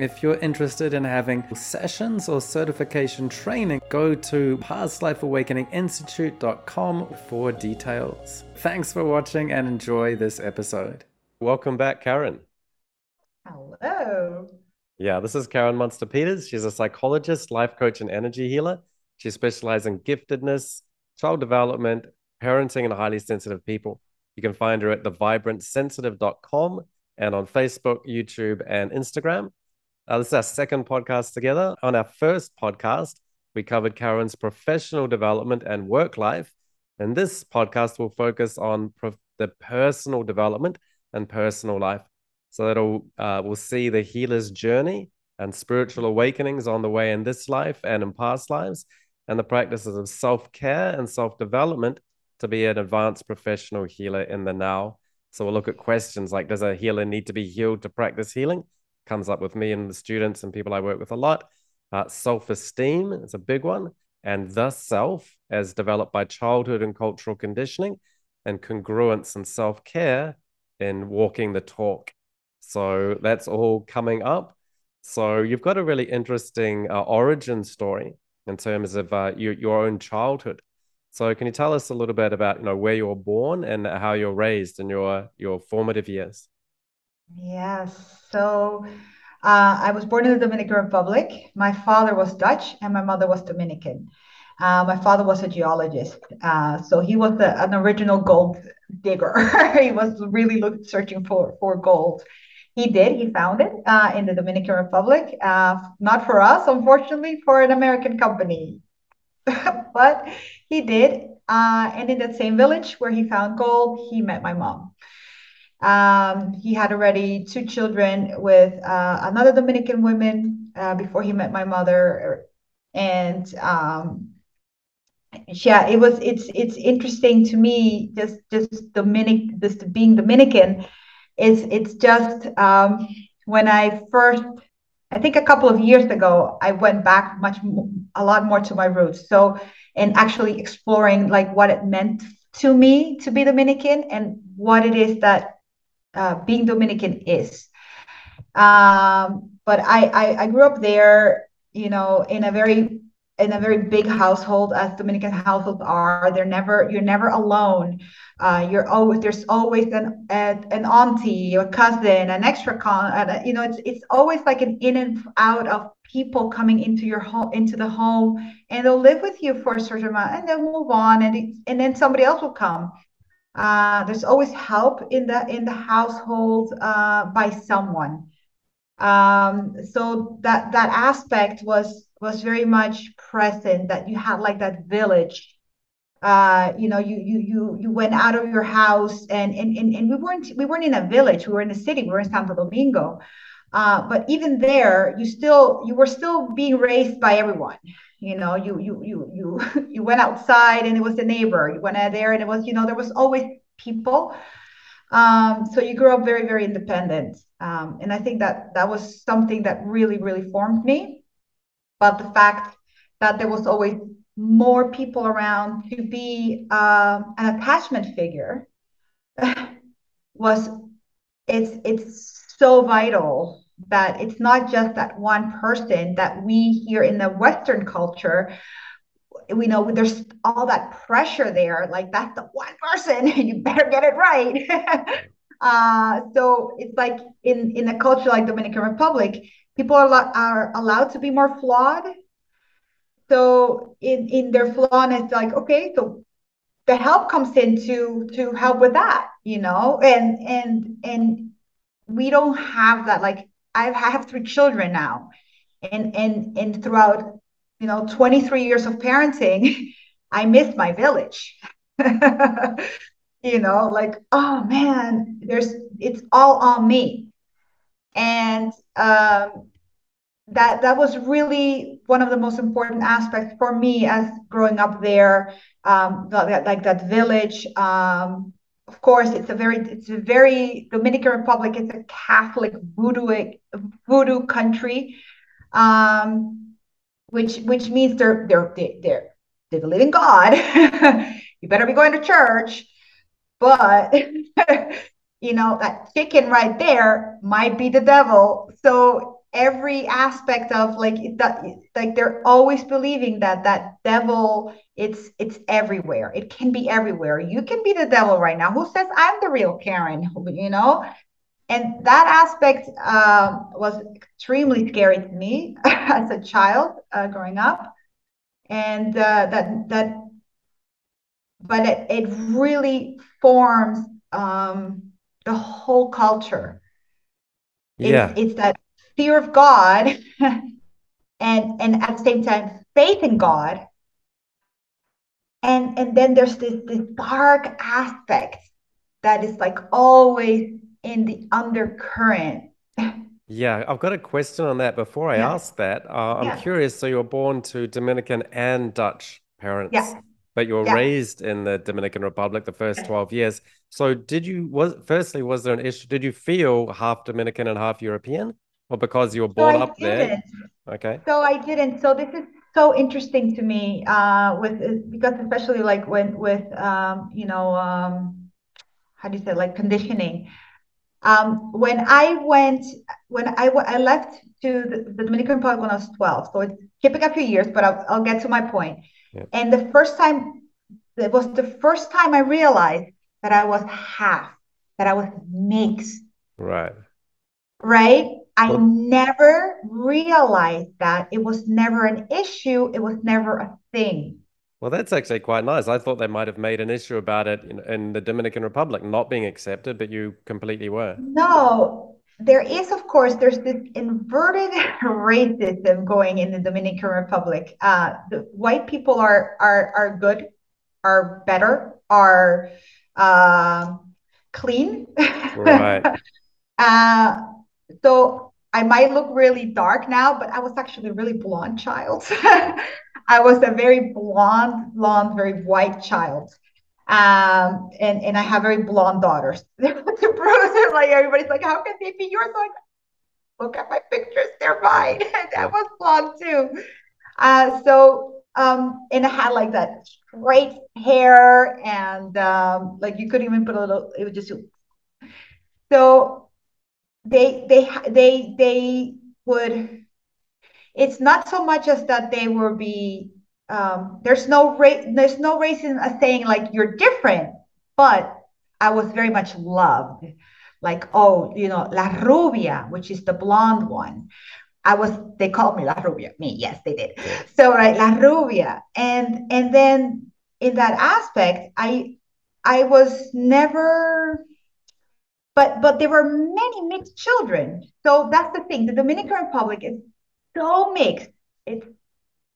If you're interested in having sessions or certification training, go to pastlifeawakeninginstitute.com for details. Thanks for watching and enjoy this episode. Welcome back, Karen. Hello. Yeah, this is Karen Munster Peters. She's a psychologist, life coach, and energy healer. She specializes in giftedness, child development, parenting, and highly sensitive people. You can find her at thevibrantsensitive.com and on Facebook, YouTube, and Instagram. Uh, this is our second podcast together. On our first podcast, we covered Karen's professional development and work life. And this podcast will focus on the personal development and personal life. So that'll uh, we'll see the healer's journey and spiritual awakenings on the way in this life and in past lives, and the practices of self care and self development to be an advanced professional healer in the now. So we'll look at questions like Does a healer need to be healed to practice healing? Comes up with me and the students and people I work with a lot. Uh, self esteem is a big one. And the self, as developed by childhood and cultural conditioning, and congruence and self care in walking the talk. So that's all coming up. So you've got a really interesting uh, origin story in terms of uh, your, your own childhood. So can you tell us a little bit about you know where you were born and how you're raised in your your formative years? Yes. So uh, I was born in the Dominican Republic. My father was Dutch and my mother was Dominican. Uh, my father was a geologist, uh, so he was an original gold digger. he was really look, searching for for gold. He did. He found it uh, in the Dominican Republic. Uh, not for us, unfortunately, for an American company. but he did. Uh, and in that same village where he found gold, he met my mom. Um, he had already two children with uh, another Dominican woman uh, before he met my mother, and um, yeah, it was. It's it's interesting to me just just Dominic this being Dominican. It's it's just um, when I first I think a couple of years ago, I went back much, a lot more to my roots. So, and actually exploring like what it meant to me to be Dominican and what it is that uh, being Dominican is. Um, but I, I, I grew up there, you know, in a very in a very big household as Dominican households are. They're never you're never alone. Uh, you're always there's always an an auntie, a cousin, an extra con. You know, it's it's always like an in and out of people coming into your home into the home, and they'll live with you for a certain amount, and then move on, and and then somebody else will come. Uh, there's always help in the in the household uh, by someone. Um, so that that aspect was was very much present that you had like that village. Uh, you know you you you you went out of your house and, and and and we weren't we weren't in a village. We were in a city. We were in santo domingo. Uh, but even there you still you were still being raised by everyone you know you you you you you went outside and it was a neighbor. You went out there and it was you know there was always people. Um, so you grew up very very independent. Um, and i think that that was something that really really formed me. But the fact that there was always more people around to be uh, an attachment figure was it's it's so vital that it's not just that one person that we here in the western culture. We know there's all that pressure there like that's the one person and you better get it right. Uh, so it's like in in a culture like dominican republic people are, are allowed to be more flawed. So in in their flawness like okay so the help comes in to to help with that you know? And and and we don't have that like i have three children now. And and and throughout you know 23 years of parenting i miss my village. You know like oh man there's it's all on me. And um that that was really one of the most important aspects for me as growing up there um, that, like that village um, of course it's a very it's a very dominican republic it's a catholic voodoo voodoo country um, which which means they're they're they're they believe in god. You better be going to church. But you know that chicken right there might be the devil. So every aspect of like that like they're always believing that that devil it's it's everywhere. It can be everywhere. You can be the devil right now. Who says i'm the real karen you know? And that aspect um, was extremely scary to me as a child uh, growing up. And uh, that that but it, it really forms um, the whole culture. Yeah. it's, it's that fear of God and and at the same time faith in God. And and then there's this this dark aspect that is like always in the undercurrent. Yeah, I've got a question on that. Before I yeah. ask that, uh, I'm yeah. curious. So you were born to Dominican and Dutch parents. Yeah but you were yeah. raised in the Dominican Republic the first 12 years. So did you was firstly was there an issue did you feel half Dominican and half European? Or because you were born so up there? Okay. So I didn't. So this is so interesting to me uh, with because especially like when with um, you know um, how do you say like conditioning. Um, when I went when I, I left to the, the, Dominican Republic when I was 12, so it's skipping a few years, but I'll, I'll get to my point. Yeah. And the first time, it was the first time I realized that I was half, that I was mixed. Right. Right I never realized that it was never an issue. It was never a thing. Well, that's actually quite nice. I thought they might have made an issue about it in, in the Dominican Republic not being accepted, but you completely were. No, there is, of course, there's this inverted racism going in the Dominican Republic. Uh, the white people are are are good, are better, are uh, clean. Right. uh, so I might look really dark now, but I was actually a really blonde child. I was a very blonde, blonde, very white child. Um, and, and I have very blonde daughters. it, like everybody's like, how can they be yours? Like, look at my pictures, they're mine. I was blonde too. Uh, so um, and I had like that straight hair, and um, like you couldn't even put a little. It was just so they they they they would it's not so much as that they will be um, there's no race there's no reason as saying like you're different but i was very much loved. Like oh you know la rubia which is the blonde one. I was they called me la rubia me yes they did. So right la rubia. And and then in that aspect i i was never but but there were many mixed children. So that's the thing. The Dominican Republic is so mixed. It's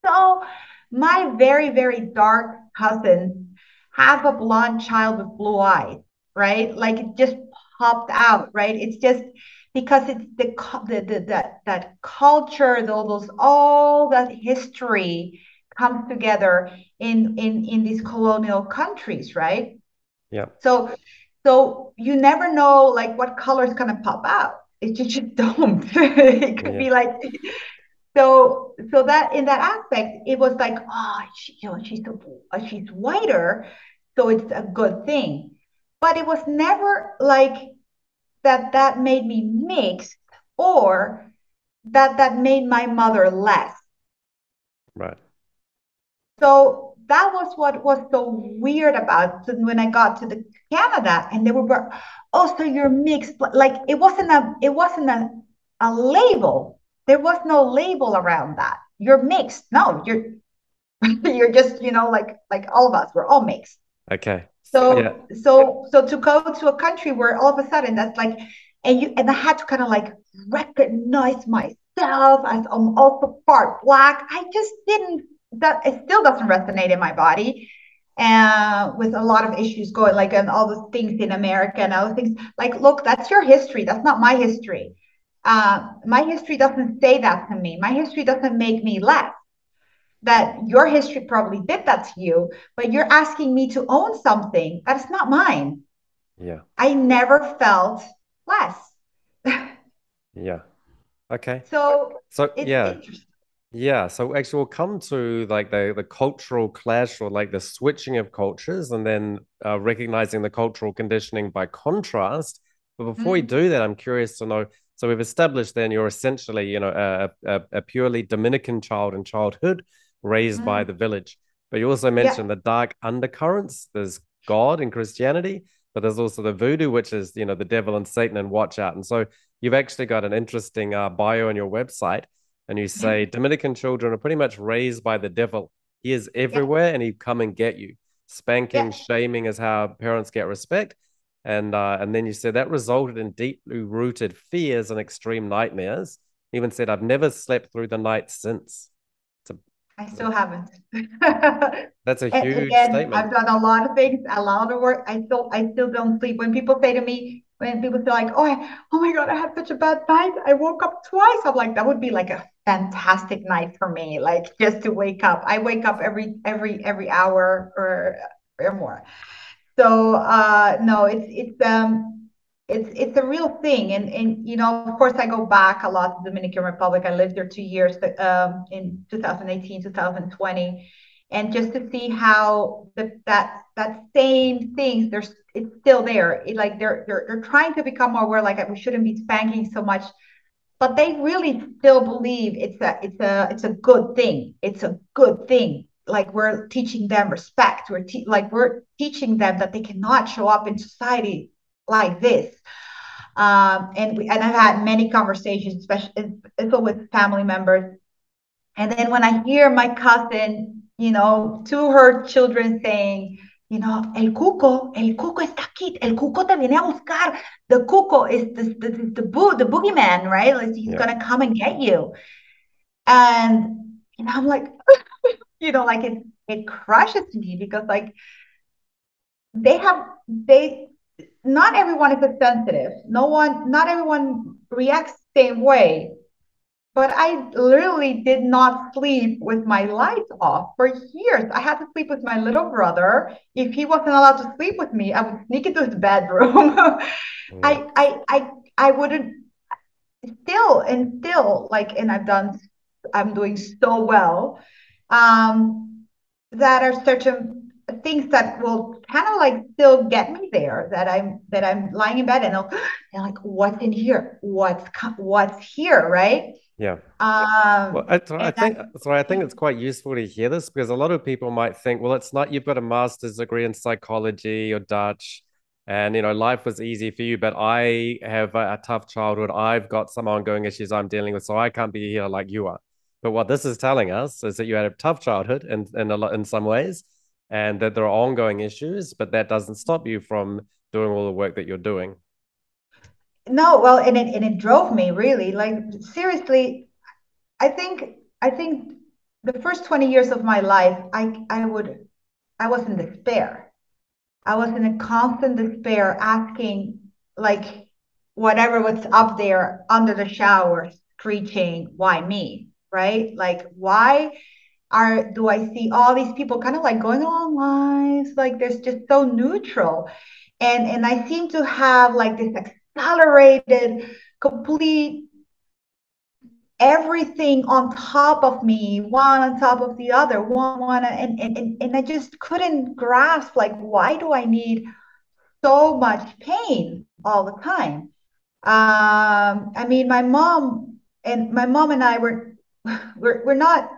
so my very very dark cousin have a blonde child with blue eyes, right? Like it just popped out, right? It's just because it's the the, the that that culture, all those all that history comes together in in in these colonial countries, right? Yeah. So so you never know like what color is gonna pop out. It just, just don't. it could yeah. be like so so that in that aspect, it was like, oh, she, you know, she's so, she's whiter, so it's a good thing. But it was never like that that made me mixed or that that made my mother less. Right. So that was what was so weird about when I got to the Canada and they were oh so you're mixed like it wasn't a it wasn't a, a label. There was no label around that. You're mixed. No you're you're just you know like like all of us we're all mixed. Okay. So yeah. so so to go to a country where all of a sudden that's like and you and I had to kind of like recognize myself as I'm also part black. I just didn't that it still doesn't resonate in my body and uh, with a lot of issues going like and all the things in america and other things. Like look that's your history. That's not my history. Uh, my history doesn't say that to me. My history doesn't make me less. That your history probably did that to you but you're asking me to own something that's not mine. Yeah. I never felt less. Yeah. Okay. So so yeah yeah, so actually we'll come to like the the cultural clash or like the switching of cultures and then uh, recognizing the cultural conditioning by contrast. But before mm. we do that, I'm curious to know, So we've established then you're essentially, you know, a, a, a purely Dominican child in childhood raised mm. by the village. But you also mentioned yeah. the dark undercurrents. There's God in Christianity, but there's also the voodoo, which is, you know, the devil and Satan and watch out. And so you've actually got an interesting uh, bio on your website. And you say Dominican children are pretty much raised by the devil. He is everywhere yeah. and he'd come and get you. Spanking, yeah. shaming is how parents get respect. And uh, and then you said that resulted in deeply rooted fears and extreme nightmares. Even said, I've never slept through the night since. A, I still haven't. that's a huge again, statement. I've done a lot of things, a lot of work. I still I still don't sleep. When people say to me, when people say like, "Oh, I, oh my God, I had such a bad night. I woke up twice." I'm like, that would be like a fantastic night for me. Like just to wake up. I wake up every every every hour or or more. So uh, no, it's it's um it's it's a real thing, and and you know, of course, I go back a lot to Dominican Republic. I lived there two years um, in 2018, 2020, and just to see how the, that that same things there's it's still there. It, like they're they're they're trying to become more aware. Like we shouldn't be spanking so much but they really still believe it's a it's a it's a good thing. It's a good thing. Like we're teaching them respect. We're te- like we're teaching them that they cannot show up in society like this. Um, and we, and I've had many conversations, especially with family members. And then when I hear my cousin, you know, to her children saying, you know, el cuco, el cuco está aquí, el cuco te viene a buscar. The cuco is the the the, the, boo, the boogeyman, right? Like he's yeah. gonna come and get you. And you know, I'm like, you know, like it it crushes me because like they have they not everyone is as sensitive. No one, not everyone reacts the same way. But I literally did not sleep with my lights off for years. I had to sleep with my little brother. If he wasn't allowed to sleep with me, I would sneak into his bedroom. mm. I, I, I, I wouldn't still and still like, and I've done, I'm doing so well um, that are certain things that will kind of like still get me there that i'm that i'm lying in bed and i'll and like what's in here what's what's here right yeah. Um well, I, I think so i think it's quite useful to hear this because a lot of people might think well it's not you've got a master's degree in psychology or dutch and you know life was easy for you but i have a, a tough childhood. I've got some ongoing issues i'm dealing with so i can't be here like you are. But what this is telling us is that you had a tough childhood in in a lot in some ways, and that there are ongoing issues, but that doesn't stop you from doing all the work that you're doing. No, well, and it and it drove me really like seriously. I think I think the first 20 years of my life, I I would I was in despair. I was in a constant despair, asking like whatever was up there under the shower, screeching, "Why me?" right? Like, why are do I see all these people kind of like going along lives like there's just so neutral, and and I seem to have like this accelerated, complete everything on top of me, one on top of the other, one, one, and, and, and I just couldn't grasp like, why do I need so much pain all the time? Um, I mean, my mom and my mom and I were we're, we're not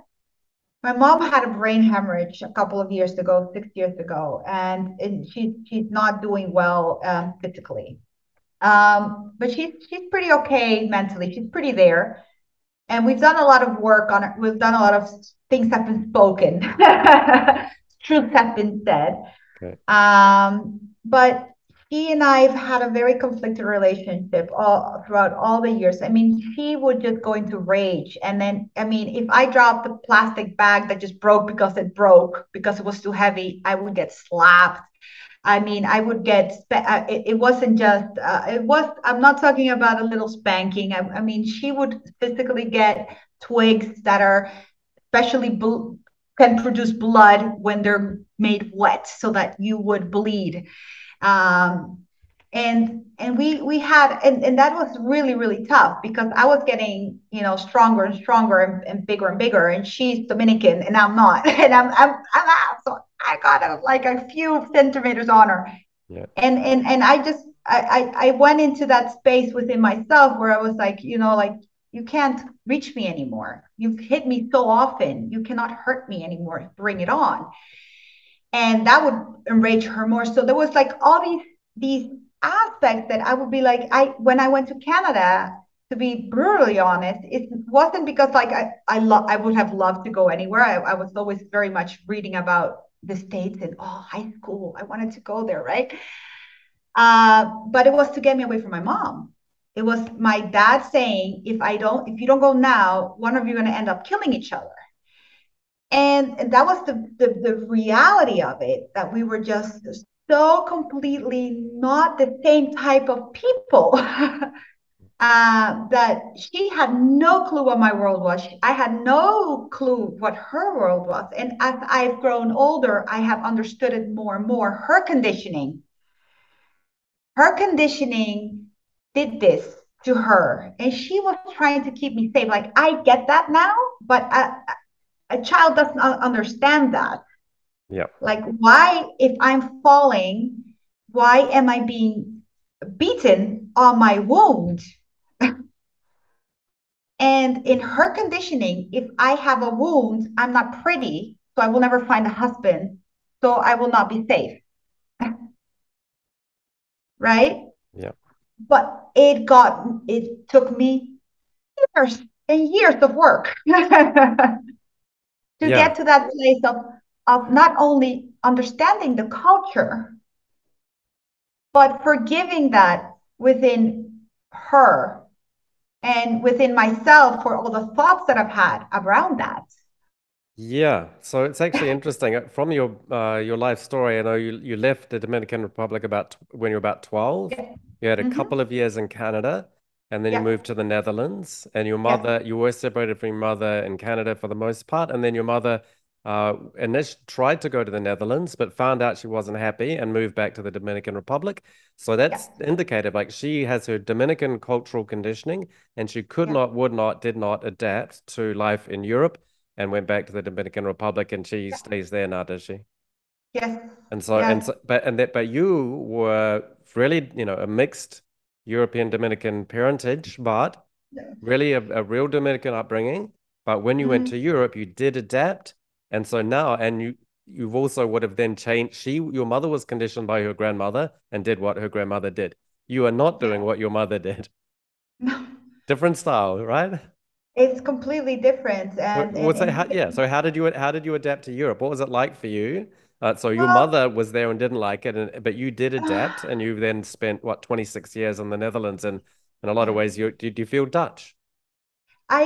my mom had a brain hemorrhage a couple of years ago six years ago and, and she, she's not doing well um, physically um, but she's she's pretty okay mentally she's pretty there and we've done a lot of work on it we've done a lot of things have been spoken truths have been said okay. um, but he and I have had a very conflicted relationship all throughout all the years. I mean, she would just go into rage. And then, I mean, if I dropped the plastic bag that just broke because it broke because it was too heavy, I would get slapped. I mean, I would get, uh, it, wasn't just, uh, it was, I'm not talking about a little spanking. I, I mean, she would physically get twigs that are especially bl- can produce blood when they're made wet so that you would bleed. Um, and and we we had and, and that was really really tough because i was getting you know stronger and stronger and, and bigger and bigger. And she's dominican and i'm not. And i'm i'm, I'm out. So i got a, like a few centimeters on her yeah. and and and i just I, I went into that space within myself where I was like, you know, like you can't reach me anymore. You've hit me so often. You cannot hurt me anymore. Bring it on. And that would enrage her more. So there was like all these these aspects that I would be like, I when I went to Canada, to be brutally honest, it wasn't because like I I love I would have loved to go anywhere. I, I was always very much reading about the states and oh high school. I wanted to go there, right? Uh, but it was to get me away from my mom. It was my dad saying, if I don't, if you don't go now, one of you are going to end up killing each other. And, and that was the, the, the reality of it, that we were just so completely not the same type of people. uh, that she had no clue what my world was. I had no clue what her world was. And as I've grown older, I have understood it more and more. Her conditioning her conditioning did this to her and she was trying to keep me safe like i get that now but a, a child doesn't understand that yeah like why if i'm falling why am i being beaten on my wound and in her conditioning if i have a wound i'm not pretty so i will never find a husband so i will not be safe right? Yeah. But it got it took me years and years of work to yeah. get to that place of of not only understanding the culture but forgiving that within her and within myself for all the thoughts that I've had around that. Yeah, so it's actually interesting. Uh, from your uh, your life story, I know you, you left the Dominican Republic about when you were about 12. Yeah. You had a Mhm. couple of years in Canada, and then you moved to the Netherlands. And your Yeah. mother, you were separated from your mother in Canada for the most part, and then your mother uh, initially tried to go to the Netherlands, but found out she wasn't happy and moved back to the Dominican Republic. So that's indicated like she has her Dominican cultural conditioning, and she could Yeah. not, would not, did not adapt to life in Europe and went back to the Dominican Republic, and she Yeah. stays there now, does she? Yes. And so, and so, but and that, but you were really, you know, a mixed European Dominican parentage, but Yeah. really a, a real Dominican upbringing. But when you went Mhm. to Europe, you did adapt, and so now, and you you've also would have then changed. She, your mother was conditioned by her grandmother and did what her grandmother did. You are not doing what your mother did. No. Different style, right? It's completely different. And, and, that? and How, yeah. So how did you how did you adapt to Europe? What was it like for you? Uh, so your well, mother was there and didn't like it, and but you did adapt, and you then spent what 26 years in the Netherlands, and in a lot of ways, you did you feel Dutch? I,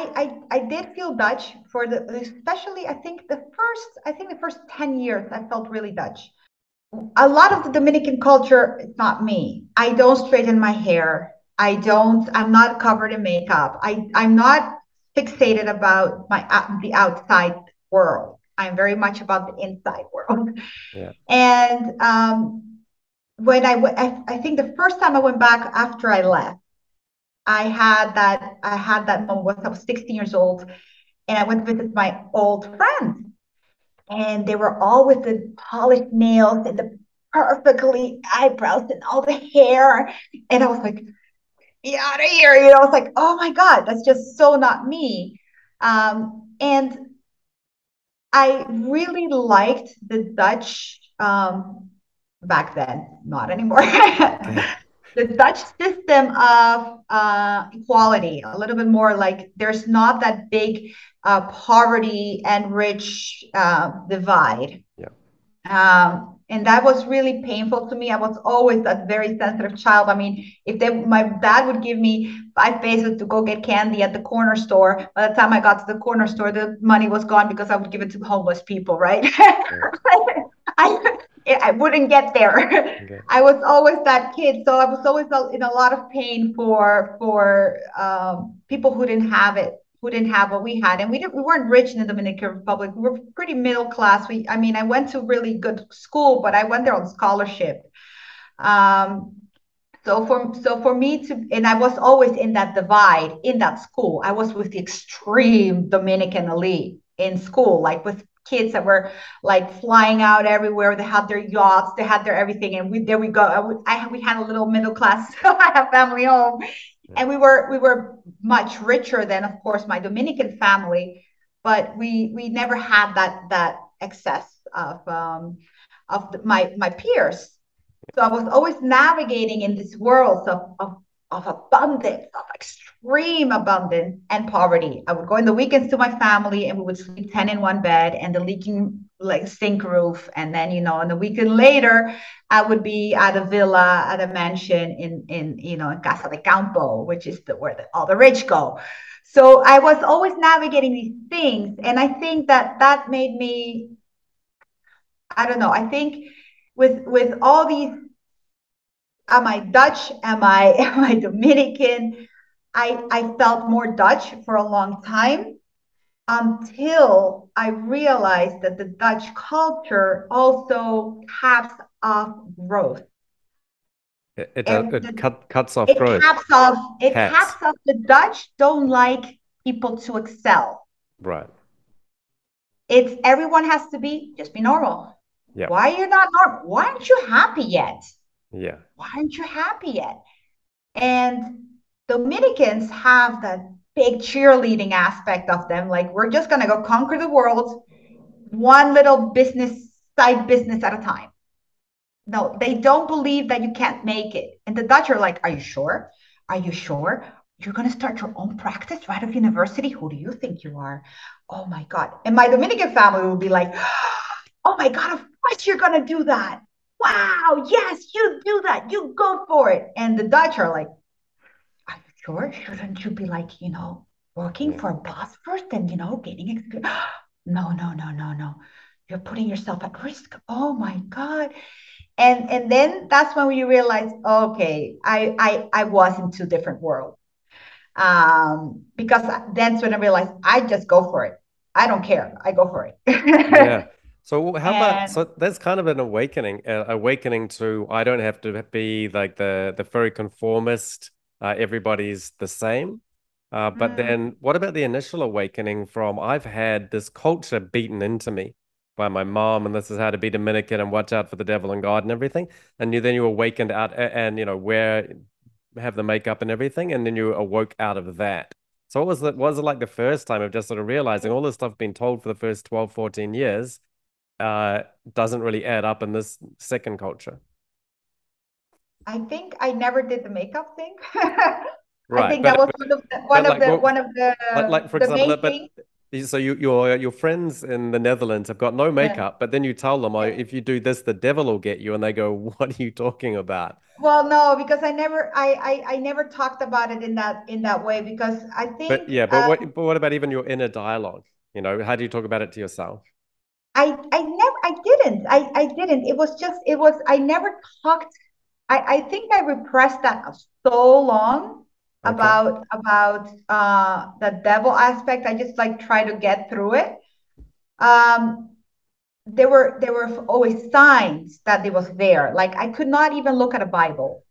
I I did feel Dutch for the especially I think the first I think the first 10 years I felt really Dutch. A lot of the Dominican culture is not me. I don't straighten my hair. I don't I'm not covered in makeup. I I'm not fixated about my the outside world. I'm very much about the inside world. Yeah. And um when I, I I think the first time I went back after I left I had that I had that moment when I was 16 years old, and I went to visit my old friends, and they were all with the polished nails and the perfectly eyebrows and all the hair, and I was like, "Get out of here!" You know, I was like, "Oh my God, that's just so not me." Um, and I really liked the Dutch um, back then, not anymore. The Dutch system of uh, equality, a little bit more like there's not that big uh, poverty and rich uh, divide. Yeah. Um, and that was really painful to me. I was always a very sensitive child. I mean, if they, my dad would give me five pesos to go get candy at the corner store, by the time I got to the corner store, the money was gone because I would give it to homeless people, right? I, I wouldn't get there. Okay. I was always that kid, so I was always in a lot of pain for for um, people who didn't have it, who didn't have what we had, and we didn't. We weren't rich in the Dominican Republic. We were pretty middle class. We, I mean, I went to really good school, but I went there on scholarship. Um, so for so for me to, and I was always in that divide in that school. I was with the extreme Dominican elite in school, like with kids that were like flying out everywhere. They had their yachts, they had their everything, and we there we go. I, I we had a little middle class. I have family home, and we were we were much richer than, of course, my Dominican family, but we we never had that that excess of um, of the, my my peers. So I was always navigating in this world of, of of abundance, of extreme abundance and poverty. I would go in the weekends to my family and we would sleep 10 in one bed and the leaking like sink roof. And then, you know, on the weekend later, I would be at a villa, at a mansion in, in you know, in Casa de Campo, which is the, where the, all the rich go. So I was always navigating these things. And I think that that made me, I don't know, I think with, with all these am I Dutch? Am I am I Dominican? I I felt more Dutch for a long time until I realized that the Dutch culture also caps off growth. It, it, uh, it the, cut, cuts off it growth. Caps off, it Caps. caps off. The Dutch don't like people to excel. Right. It's everyone has to be just be normal. Yeah. Why are you not normal? Why aren't you happy yet? Yeah. Why aren't you happy yet? And Dominicans have that big cheerleading aspect of them. Like, we're just going to go conquer the world, one little business, side business at a time. No, they don't believe that you can't make it. And the Dutch are like, Are you sure? Are you sure? You're going to start your own practice right of university? Who do you think you are? Oh my God. And my Dominican family will be like, Oh my God, of course you're going to do that wow, yes, you do that. You go for it. And the Dutch are like, are you sure? Shouldn't you be like, you know, working for a boss first and, you know, getting experience? No, no, no, no, no. You're putting yourself at risk. Oh my God. And and then that's when we realized, okay, I I I was in two different worlds. Um, because that's when I realized I just go for it. I don't care. I go for it. yeah. So how about so that's kind of an awakening, uh, awakening to I don't have to be like the the very conformist. Uh, everybody's the same. Uh, but mm. then what about the initial awakening from I've had this culture beaten into me by my mom, and this is how to be Dominican and watch out for the devil and God and everything. And you then you awakened out and you know wear have the makeup and everything, and then you awoke out of that. So what was it? Was it like the first time of just sort of realizing all this stuff being told for the first 12, 14 years? Uh, doesn't really add up in this second culture? I think I never did the makeup thing. right, I think but, that was one of the one of like, the one of the like, like for example, but so you, your your friends in the Netherlands have got no makeup, yeah. but then you tell them, "Oh, if you do this, the devil will get you," and they go, "What are you talking about?" Well, no, because I never, I, I, I never talked about it in that in that way because I think. But yeah, but uh, what, but what about even your inner dialogue? You know, how do you talk about it to yourself? I I never I didn't. I I didn't. It was just it was I never talked I I think I repressed that so long okay. about about uh the devil aspect. I just like try to get through it. Um there were there were always signs that it was there. Like I could not even look at a Bible.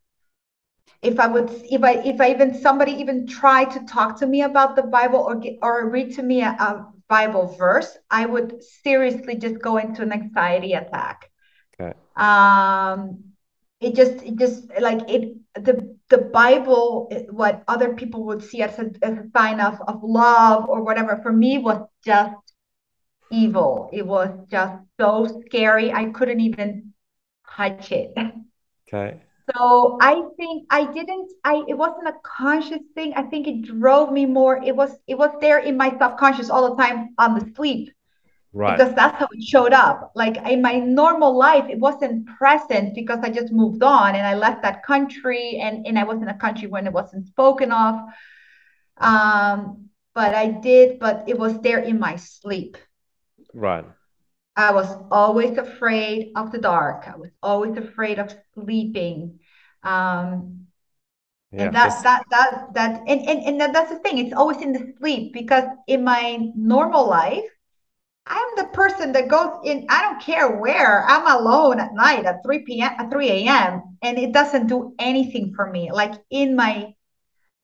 If I would if I if I even somebody even tried to talk to me about the Bible or get, or read to me a, a Bible verse, I would seriously just go into an anxiety attack. Okay. Um, it just, it just like it, the the Bible, what other people would see as a, as a sign of of love or whatever, for me was just evil. It was just so scary. I couldn't even touch it. Okay. So I think I didn't I it wasn't a conscious thing. I think it drove me more. It was it was there in my subconscious all the time on the sleep. Right. Because that's how it showed up. Like in my normal life, it wasn't present because I just moved on and I left that country and, and I was in a country when it wasn't spoken of. Um, but I did, but it was there in my sleep. Right. I was always afraid of the dark. I was always afraid of sleeping. Um, yeah, and that, that, that, that, and, and, and that, that's the thing. It's always in the sleep because in my normal life, I'm the person that goes in, I don't care where, I'm alone at night at 3 p.m. at 3 a.m. and it doesn't do anything for me. Like in my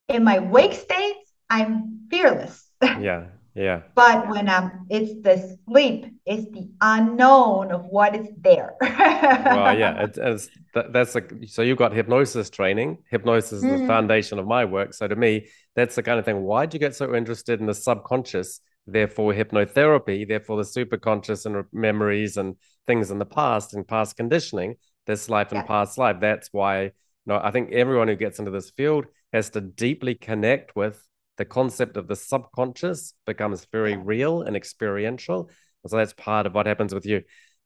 in my wake state, I'm fearless. Yeah Yeah. But when um, it's the sleep, it's the unknown of what is there. well, yeah, it, it's that, that's like so you've got hypnosis training. Hypnosis is mm. the foundation of my work. So to me, that's the kind of thing. Why do you get so interested in the subconscious? Therefore, hypnotherapy. Therefore, the superconscious and memories and things in the past and past conditioning. This life and yeah. past life. That's why. You know, I think everyone who gets into this field has to deeply connect with the concept of the subconscious becomes very real and experiential. So that's part of what happens with you.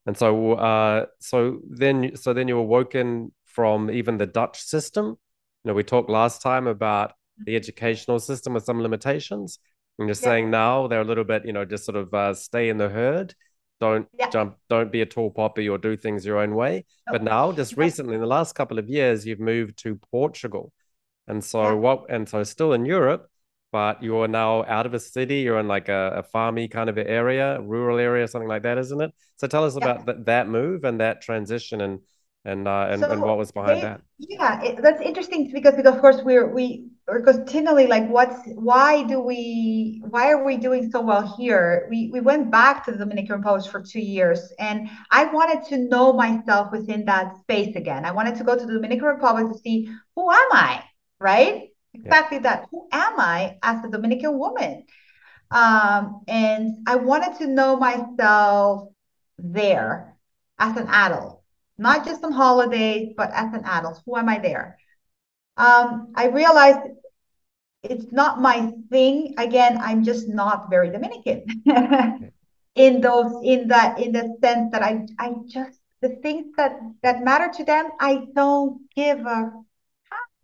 And so, uh, so then, so then you're woken from even the Dutch system. You know, we talked last time about the educational system with some limitations. And you're yeah. saying now they're a little bit, you know, just sort of uh, stay in the herd. Don't yeah. jump, don't be a tall poppy or do things your own way. But now, just recently, in the last couple of years, you've moved to Portugal. And so what and so still in Europe, but you're now out of a city, you're in like a, a farmy kind of area, rural area, something like that, isn't it? So tell us yeah. about th- that move and that transition and and uh, and, so and what was behind that. Yeah, it, that's interesting because because of course we're we are continually like what's why do we why are we doing so well here? We we went back to the Dominican Republic for two years and I wanted to know myself within that space again. I wanted to go to the Dominican Republic to see who am I, right? Exactly yeah. that. Who am I as a Dominican woman? Um, and I wanted to know myself there as an adult, not just on holidays, but as an adult. Who am I there? Um, I realized it's not my thing. Again, I'm just not very Dominican in those in that in the sense that I I just the things that that matter to them I don't give a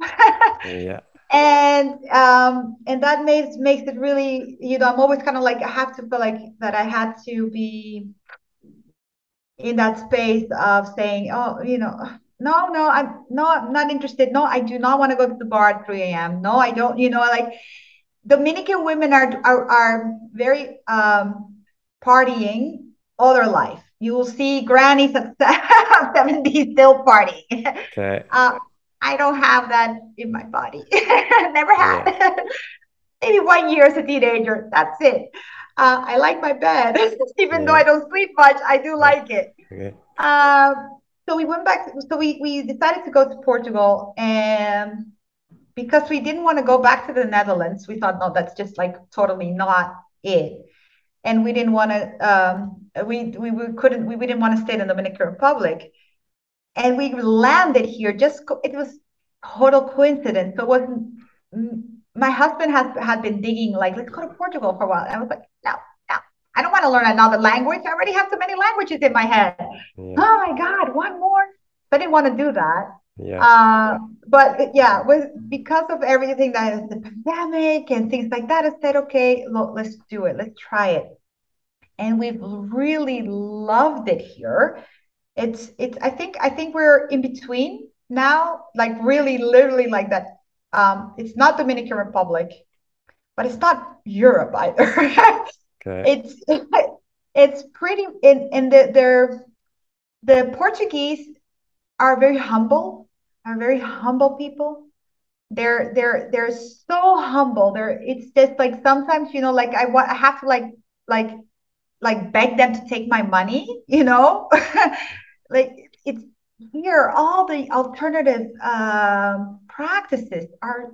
yeah and um and that makes makes it really you know i'm always kind of like i have to feel like that i had to be in that space of saying oh you know no no i'm no i'm not interested. No i do not want to go to the bar at 3 a.m no i don't you know like dominican women are are, are very um partying all their life. You will see grannies at 70 still partying. Okay. uh, I don't have that in my body. Never had. Yeah. Maybe one year as a teenager. That's it. Uh, I like my bed, even yeah. though I don't sleep much. I do like it. Okay. Um, so we went back. So we we decided to go to Portugal, and because we didn't want to go back to the Netherlands, we thought, no, that's just like totally not it. And we didn't want to. Um, we, we we couldn't. We, we didn't want to stay in the Dominican Republic and we landed here just it was total coincidence so it wasn't my husband has had been digging like let's go to portugal for a while i was like no no i don't want to learn another language i already have so many languages in my head yeah. oh my god one more i didn't want to do that yeah. Uh, but yeah, with because of everything that is the pandemic and things like that, I said, okay, look, let's do it. Let's try it. And we've really loved it here it's it's i think i think we're in between now like really literally like that. Um it's not dominican republic but it's not europe either. Okay. it's it's pretty in in the they're the portuguese are very humble are very humble people. They're they're they're so humble. They're it's just like sometimes you know like i want i have to like like like beg them to take my money you know like it's here all the alternative um, practices are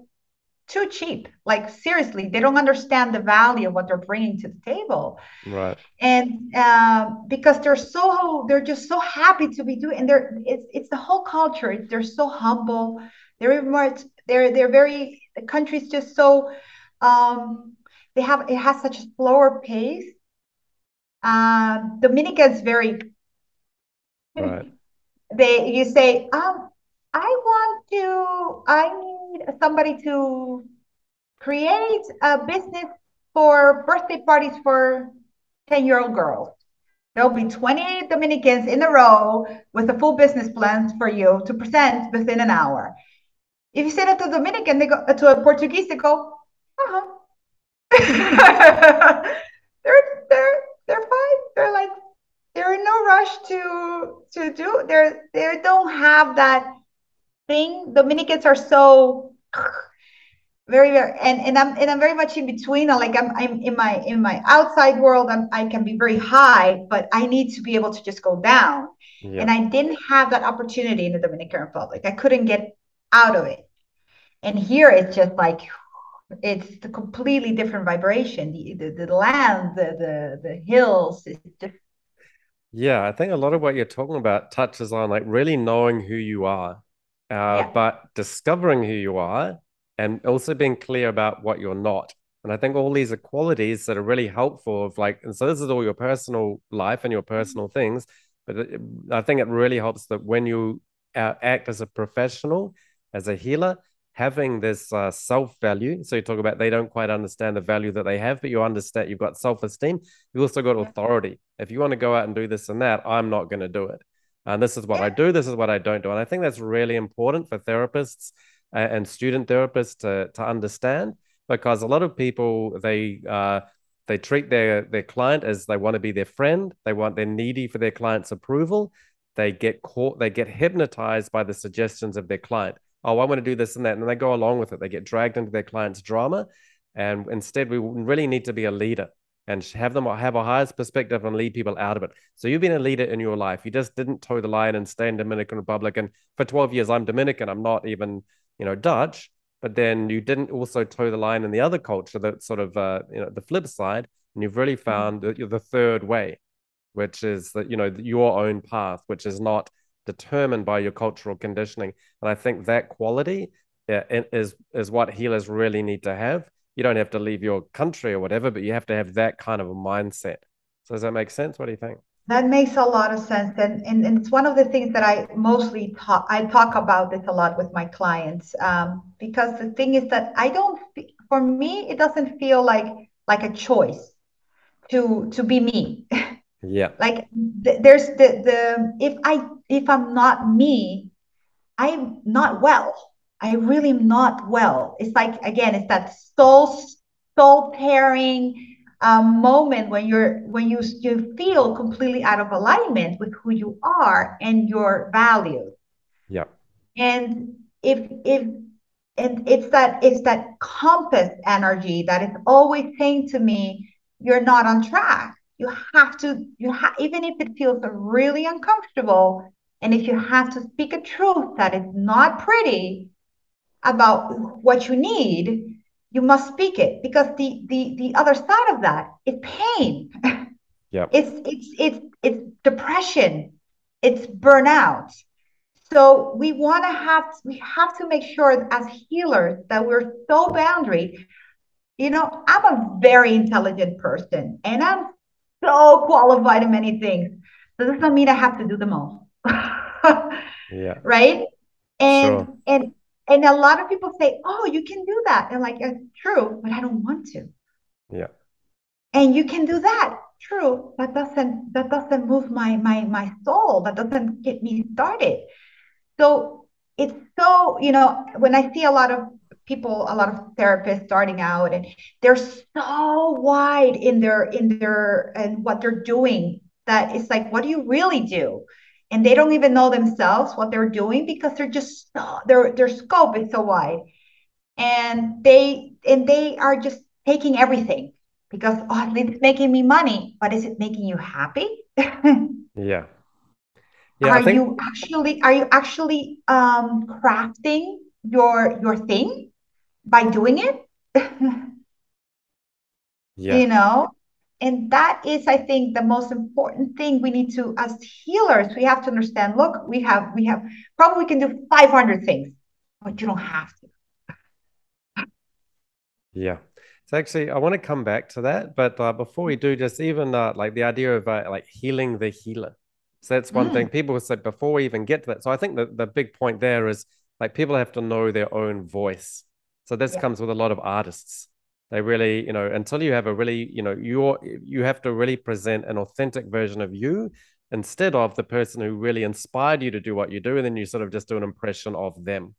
too cheap. Like seriously they don't understand the value of what they're bringing to the table. Right. And um, because they're so they're just so happy to be doing and they're it's, it's the whole culture. They're so humble. They're even more they're they're very the country's just so um they have it has such a slower pace. Uh, dominica is very Right. They you say, um, I want to, I need somebody to create a business for birthday parties for 10-year-old girls. There'll be 28 Dominicans in a row with a full business plan for you to present within an hour. If you say that to a Dominican, they go to a Portuguese, they go, uh-huh. they're they're they're fine. They're like, they're in no rush to to do they're they don't have that thing. Dominicans are so very very and, and i'm and i'm very much in between. Like i'm i'm in my in my outside world I'm, i can be very high but i need to be able to just go down. Yeah. and i didn't have that opportunity in the dominican republic. I couldn't get out of it. And here it's just like it's the completely different vibration. The the, the land the, the the hills it's just yeah i think a lot of what you're talking about touches on like really knowing who you are uh, yeah. but discovering who you are and also being clear about what you're not. And I think all these are qualities that are really helpful of like, and so this is all your personal life and your personal things. But it, I think it really helps that when you uh, act as a professional, as a healer, having this uh, self value. So you talk about they don't quite understand the value that they have, but you understand you've got self esteem. You've also got authority. If you want to go out and do this and that, I'm not going to do it. And this is what I do. This is what I don't do. And I think that's really important for therapists and student therapists to, to understand because a lot of people they uh, they treat their their client as they want to be their friend they want they're needy for their client's approval they get caught they get hypnotized by the suggestions of their client oh i want to do this and that and they go along with it they get dragged into their client's drama and instead we really need to be a leader and have them have a highest perspective and lead people out of it. So you've been a leader in your life. You just didn't toe the line and stay in Dominican Republic. And for 12 years, I'm Dominican. I'm not even you know, Dutch, but then you didn't also toe the line in the other culture, that sort of, uh, you know, the flip side, and you've really mm-hmm. found the, the third way, which is that, you know, your own path, which is not determined by your cultural conditioning. And I think that quality yeah, is, is what healers really need to have. You don't have to leave your country or whatever, but you have to have that kind of a mindset. So does that make sense? What do you think? That makes a lot of sense. And, and, and it's one of the things that I mostly talk, I talk about this a lot with my clients. Um, because the thing is that I don't, for me, it doesn't feel like, like a choice to, to be me. Yeah. like th- there's the, the, if I, if I'm not me, I'm not well. I really am not well. It's like, again, it's that soul, soul tearing, um, moment when you're when you you feel completely out of alignment with who you are and your values. Yeah. And if if and it's that it's that compass energy that is always saying to me, you're not on track. You have to you have even if it feels really uncomfortable, and if you have to speak a truth that is not pretty about what you need, you must speak it. Because the the the other side of that is pain. Yeah it's it's it's it's depression. It's burnout. So we want to have we have to make sure as healers that we're so boundary. You know i'm a very intelligent person and i'm so qualified in many things. So this doesn't mean i have to do them all yeah right and sure. and and a lot of people say, "Oh, you can do that," and like, it's true, but I don't want to. Yeah. And you can do that, true. That doesn't that doesn't move my my my soul. That doesn't get me started. So it's so you know when I see a lot of people, a lot of therapists starting out, and they're so wide in their in their and what they're doing that it's like, what do you really do? And they don't even know themselves what they're doing because they're just their their scope is so wide. And they and they are just taking everything because oh it's making me money but is it making you happy? Yeah. Yeah are think... you actually are you actually um crafting your your thing by doing it? Yeah. You know and that is i think the most important thing we need to as healers we have to understand look we have we have probably we can do 500 things but you don't have to. Yeah. So actually i want to come back to that but uh, before we do just even uh, like the idea of uh, like healing the healer. So that's one mm. thing people said before we even get to that. So i think that the big point there is like people have to know their own voice. So this yeah. comes with a lot of artists they really you know until you have a really you know you're you have to really present an authentic version of you instead of the person who really inspired you to do what you do and then you sort of just do an impression of them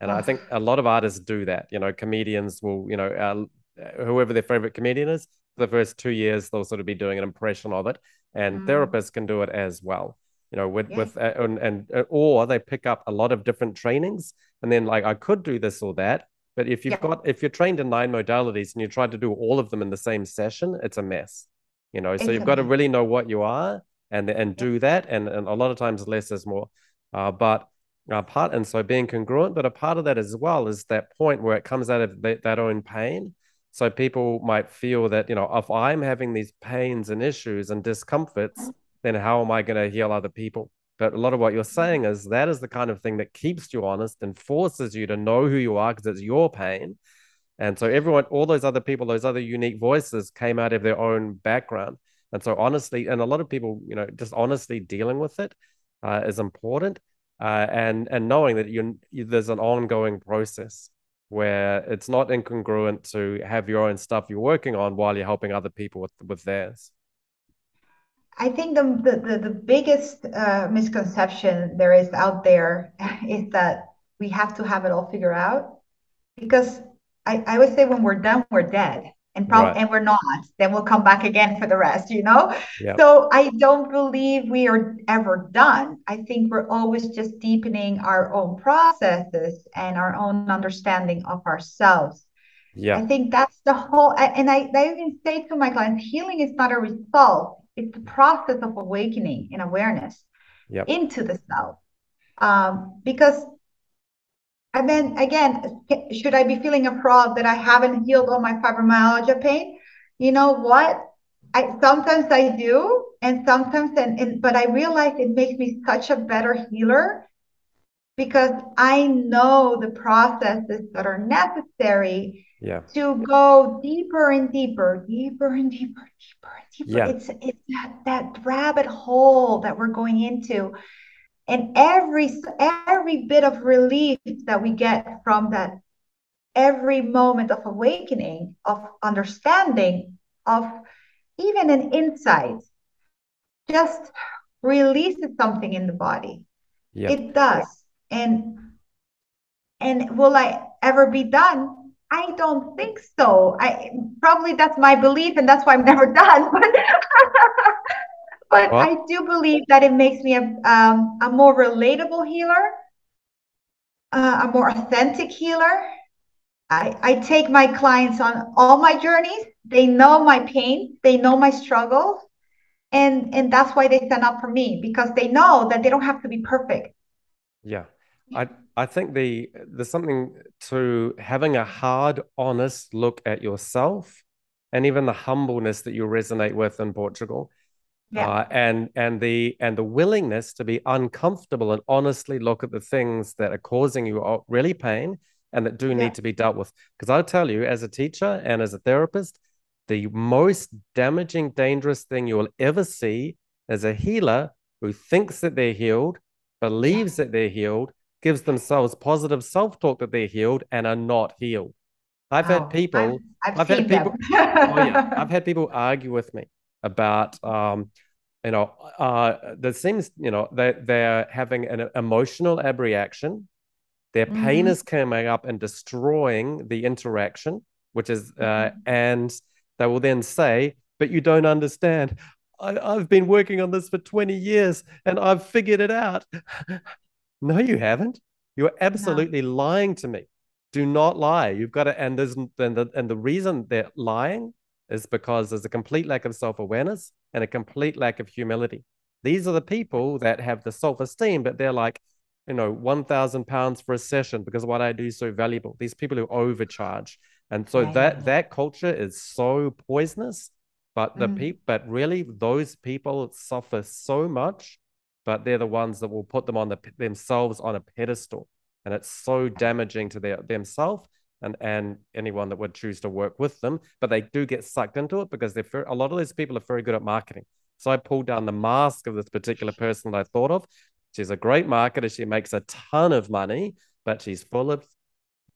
and oh. i think a lot of artists do that you know comedians will you know uh, whoever their favorite comedian is for the first two years they'll sort of be doing an impression of it and mm. therapists can do it as well you know with with uh, and, and uh, or they pick up a lot of different trainings and then like i could do this or that But if you've yeah. got if you're trained in nine modalities and you try to do all of them in the same session, it's a mess. You know, so you've got to really know what you are and and do that. And, and a lot of times less is more. Uh, but a part and so being congruent, but a part of that as well is that point where it comes out of that, that own pain. So people might feel that, you know, if I'm having these pains and issues and discomforts, then how am I going to heal other people? But a lot of what you're saying is that is the kind of thing that keeps you honest and forces you to know who you are because it's your pain. And so everyone, all those other people, those other unique voices came out of their own background. And so honestly, and a lot of people, you know, just honestly dealing with it uh, is important. Uh, and and knowing that you there's an ongoing process where it's not incongruent to have your own stuff you're working on while you're helping other people with with theirs. I think the the, the, biggest uh, misconception there is out there is that we have to have it all figured out because I, I would say when we're done, we're dead. And probably right. and we're not, then we'll come back again for the rest, you know? Yep. So I don't believe we are ever done. I think we're always just deepening our own processes and our own understanding of ourselves. Yeah. I think that's the whole and I, I even say to my clients, healing is not a result it's the process of awakening and awareness yep. into the self. Um, because I mean, again, should I be feeling a fraud that I haven't healed all my fibromyalgia pain? You know what? I sometimes I do, and sometimes, and, and but I realize it makes me such a better healer because I know the processes that are necessary yeah. to go deeper and deeper, deeper and deeper, deeper and deeper. Yeah. It's it's that that rabbit hole that we're going into. And every every bit of relief that we get from that, every moment of awakening, of understanding, of even an insight, just releases something in the body. Yeah. It does. And and will I ever be done? I don't think so. I probably that's my belief, and that's why I'm never done. But but well, I do believe that it makes me a um, a more relatable healer, uh, a more authentic healer. I, I take my clients on all my journeys. They know my pain. They know my struggles, and and that's why they stand up for me because they know that they don't have to be perfect. Yeah, I I think the there's something to having a hard, honest look at yourself, and even the humbleness that you resonate with in Portugal, yeah. uh, and and the and the willingness to be uncomfortable and honestly look at the things that are causing you really pain and that do yeah. need to be dealt with. Because I'll tell you, as a teacher and as a therapist, the most damaging, dangerous thing you will ever see is a healer who thinks that they're healed, believes yeah. that they're healed gives themselves positive self-talk that they're healed and are not healed. I've had people I've, I've, I've had people oh yeah, I've had people argue with me about um you know uh there seems you know they they're having an emotional abreaction their pain mm-hmm. is coming up and destroying the interaction which is uh mm-hmm. and they will then say but you don't understand I, I've been working on this for 20 years and I've figured it out. No, you haven't. You're absolutely no. lying to me. Do not lie. You've got to, and there's and the and the reason they're lying is because there's a complete lack of self-awareness and a complete lack of humility. These are the people that have the self-esteem, but they're like, you know, one thousand pounds for a session because what I do is so valuable. These people who overcharge, and so that that culture is so poisonous. But the mm. people, but really, those people suffer so much but they're the ones that will put them on the, themselves on a pedestal. And it's so damaging to their themselves and, and anyone that would choose to work with them. But they do get sucked into it because they're a lot of these people are very good at marketing. So I pulled down the mask of this particular person that I thought of. She's a great marketer. She makes a ton of money, but she's full of,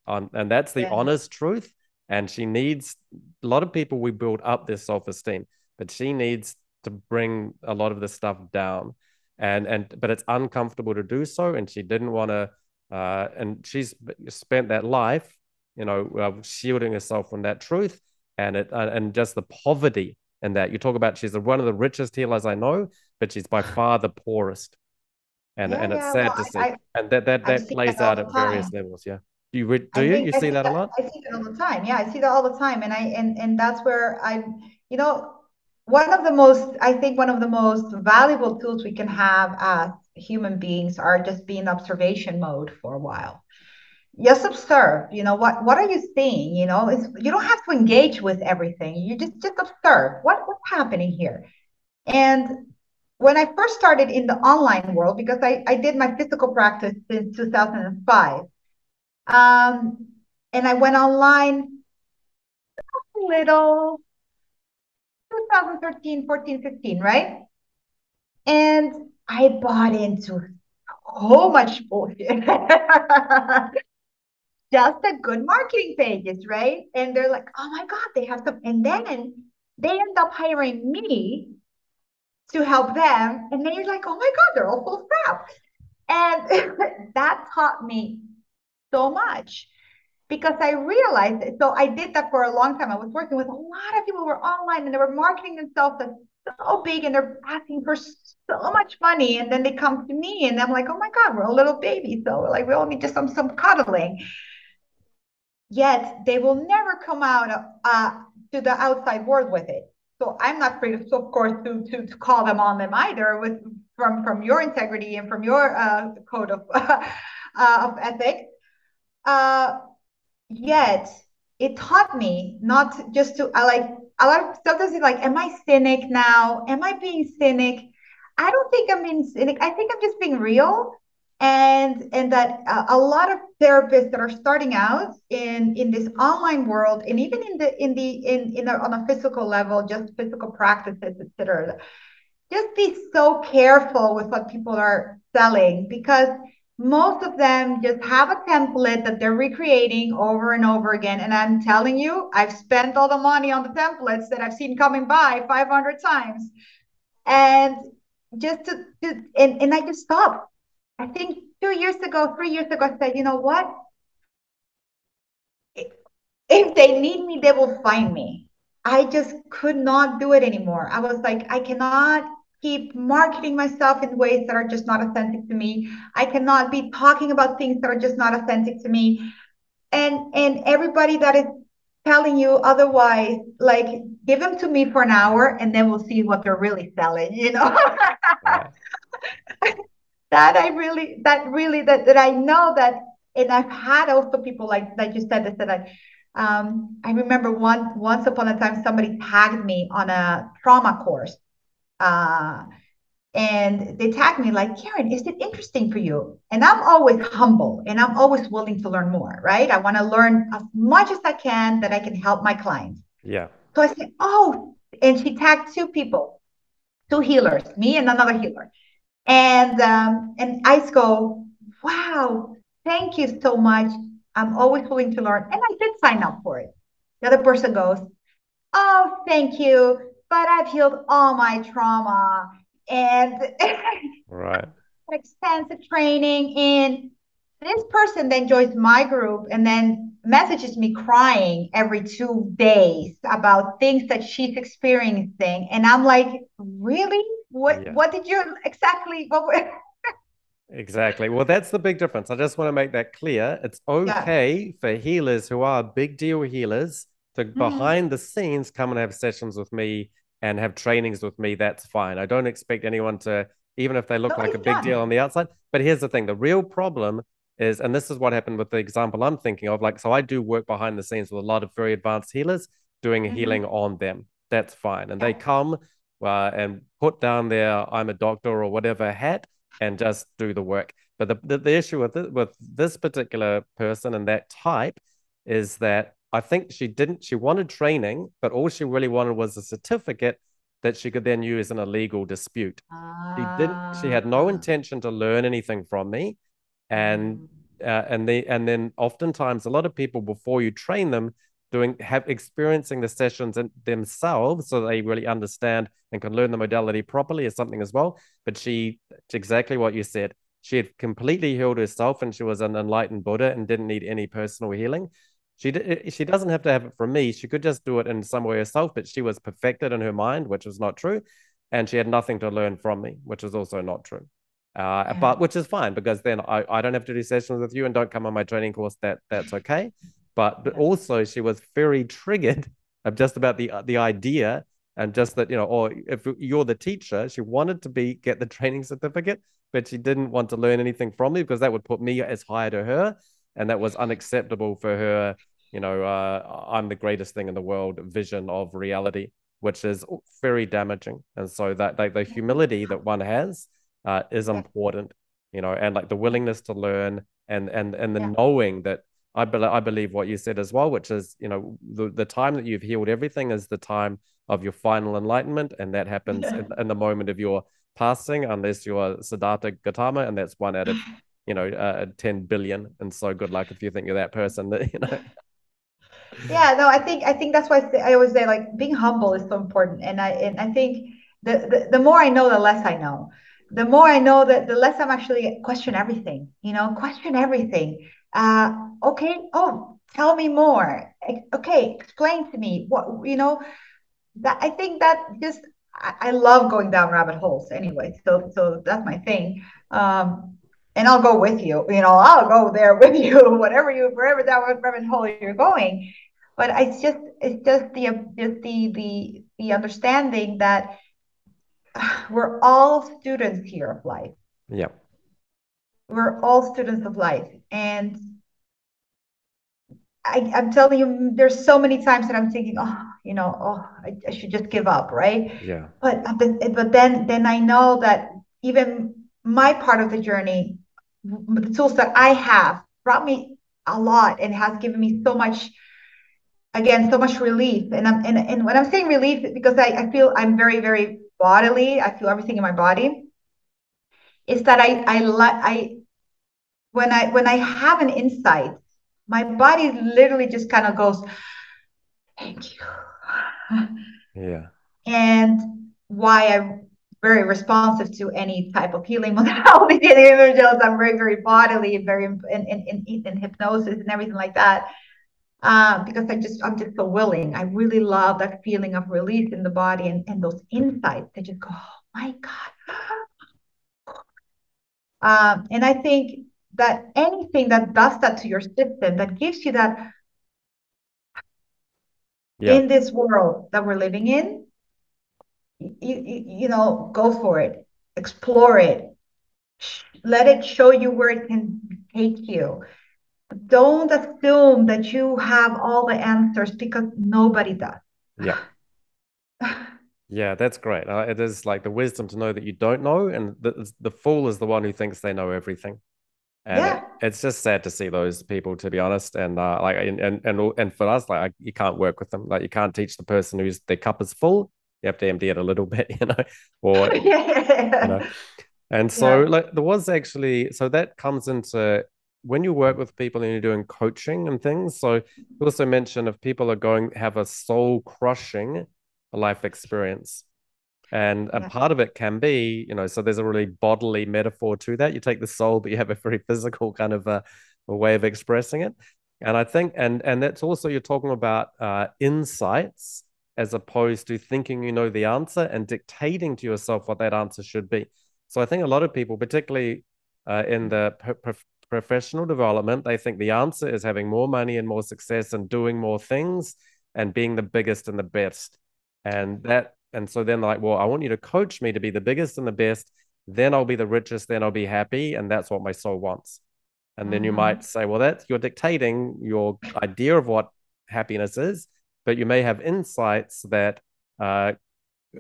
um, and that's the yeah. honest truth. And she needs a lot of people. We build up their self esteem, but she needs to bring a lot of this stuff down and and but it's uncomfortable to do so and she didn't want to uh, and she's spent that life you know uh, shielding herself from that truth and it uh, and just the poverty in that you talk about she's one of the richest healers i know but she's by far the poorest and yeah, and it's yeah, sad well, to see I, and that that that plays out at various levels yeah You would do you? You see, see that, that, a lot? I see that all the time. Yeah, I see that all the time. And I and and that's where I, you know, one of the most, I think one of the most valuable tools we can have as human beings are just be in observation mode for a while. Just observe, you know, what what are you seeing? You know, it's you don't have to engage with everything. You just just observe what what's happening here. And when I first started in the online world, because I, I did my physical practice since 2005, um, and I went online a little 2013, 14, 15, right? And I bought into so much bullshit. Just the good marketing pages, right? And they're like, oh my God, they have some. And then they end up hiring me to help them. And then you're like, oh my God, they're all full of crap. And that taught me so much because I realized it. So I did that for a long time. I was working with a lot of people who were online and they were marketing themselves as so big and they're asking for so much money. And then they come to me and I'm like, oh my God, we're a little baby. So like we all need just some some cuddling. Yet they will never come out uh, to the outside world with it. So I'm not free, to, of course, to, to, to call them on them either with from from your integrity and from your uh, code of uh, of ethics. Uh, yet it taught me not just to I like a lot of sometimes it's like, am I cynic now? Am I being cynic? I don't think I'm being cynic. I think I'm just being real. And and that uh, a lot of therapists that are starting out in in this online world and even in the in the in in on a physical level, just physical practices, etc. Just be so careful with what people are selling because most of them just have a template that they're recreating over and over again. And I'm telling you, I've spent all the money on the templates that I've seen coming by 500 times. And just to, to and, and I just stopped. I think two years ago, three years ago, I said, you know what? If they need me, they will find me. I just could not do it anymore. I was like, I cannot keep marketing myself in ways that are just not authentic to me. I cannot be talking about things that are just not authentic to me. And and everybody that is telling you otherwise, like give them to me for an hour and then we'll see what they're really selling, you know. that I really that really that that I know that and I've had also people like like you said that said that um, I remember one once upon a time somebody tagged me on a trauma course uh, and they tag me like, Karen, is it interesting for you? And I'm always humble and I'm always willing to learn more, right? I want to learn as much as I can that I can help my clients. Yeah. So I said, oh, and she tagged two people, two healers, me and another healer. And um, and I go, wow, thank you so much. I'm always willing to learn. And I did sign up for it. The other person goes, oh, thank you but I've healed all my trauma and right. extensive training in this person then joins my group and then messages me crying every two days about things that she's experiencing. And i'm like really? What yeah. what did you exactly what exactly. Well that's the big difference. I just want to make that clear. It's okay yeah. for healers who are big deal healers to mm-hmm. behind the scenes come and have sessions with me and have trainings with me, that's fine. I don't expect anyone to, even if they look no, like a big done. deal on the outside. But here's the thing the real problem is, and this is what happened with the example I'm thinking of. Like, so I do work behind the scenes with a lot of very advanced healers doing mm-hmm. healing on them. That's fine. And they come uh, and put down their I'm a doctor or whatever hat and just do the work. But the, the, the issue with, it, with this particular person and that type is that I think she didn't, she wanted training, but all she really wanted was a certificate that she could then use in a legal dispute. She didn't, she had no ah. intention to learn anything from me. And, mm. uh, and the, and then oftentimes a lot of people before you train them doing, have experiencing the sessions in, themselves so they really understand and can learn the modality properly is something as well. But she, exactly what you said. She had completely healed herself and she was an enlightened Buddha and didn't need any personal healing. She she doesn't have to have it from me. She could just do it in some way herself, but she was perfected in her mind, which was not true, and she had nothing to learn from me, which is also not true. Uh, yeah. but which is fine because then I, I don't have to do sessions with you and don't come on my training course. That that's okay. But but also she was very triggered of just about the the idea and just that you know, or if you're the teacher, she wanted to be get the training certificate, but she didn't want to learn anything from me because that would put me as higher to her, and that was unacceptable for her. You know, uh, I'm the greatest thing in the world vision of reality, which is very damaging. And so that like the humility that one has uh, is important, you know, and like the willingness to learn and and and the yeah. knowing that I, be- I believe what you said as well, which is, you know, the, the time that you've healed everything is the time of your final enlightenment. And that happens in, in, the moment of your passing, unless you're Siddhartha Gautama, and that's one out of, you know, uh, 10 billion. And so good luck if you think you're that person that, you know. Yeah, no, I think, I think that's why I always say like being humble is so important. And I, and I think the, the, the more I know, the less I know the more I know that the less I'm actually question everything, you know, question everything. Uh, okay, oh, tell me more. Okay, explain to me what, you know, that I think that just, I, I love going down rabbit holes anyway. So, so that's my thing. Um, and I'll go with you, you know, I'll go there with you, whatever you, wherever that rabbit hole you're going. But it's just, it's just the, just the, the, the understanding that we're all students here of life. Yeah. We're all students of life. And I, am telling you, there's so many times that I'm thinking, oh, you know, oh, I, I should just give up, right? Yeah. But but then then I know that even my part of the journey, the tools that I have brought me a lot and has given me so much again so much relief. And i'm and, and when i'm saying relief because I, I feel i'm very very bodily. I feel everything in my body. Is that i i let i when i when i have an insight my body literally just kind of goes thank you. Yeah. And why i'm very responsive to any type of healing modality i'm very very bodily very in, in, in, in hypnosis and everything like that uh, because I just I'm just so willing. I really love that feeling of release in the body and, and those insights. They just go, oh my God. Um, and I think that anything that does that to your system, that gives you that yeah. in this world that we're living in, you, you, you know, go for it, explore it, let it show you where it can take you don't assume that you have all the answers because nobody does. Yeah. yeah, that's great. Uh, it is like the wisdom to know that you don't know, and the, the fool is the one who thinks they know everything. And yeah. It, it's just sad to see those people, to be honest. And uh, like, and, and and and for us, like, you can't work with them. Like, you can't teach the person whose their cup is full. You have to empty it a little bit, you know, or yeah. you know. And so, yeah. like, there was actually so that comes into when you work with people and you're doing coaching and things, so you also mentioned if people are going have a soul crushing life experience. And a part of it can be, you know, so there's a really bodily metaphor to that. You take the soul, but you have a very physical kind of a, a way of expressing it. And I think, and and that's also you're talking about uh, insights as opposed to thinking you know the answer and dictating to yourself what that answer should be. So I think a lot of people, particularly uh, in the professional development, they think the answer is having more money and more success and doing more things and being the biggest and the best. And that, and so then like, well, I want you to coach me to be the biggest and the best. Then I'll be the richest. Then I'll be happy. And that's what my soul wants. And then mm-hmm. you might say, well, that's you're dictating your idea of what happiness is, but you may have insights that uh,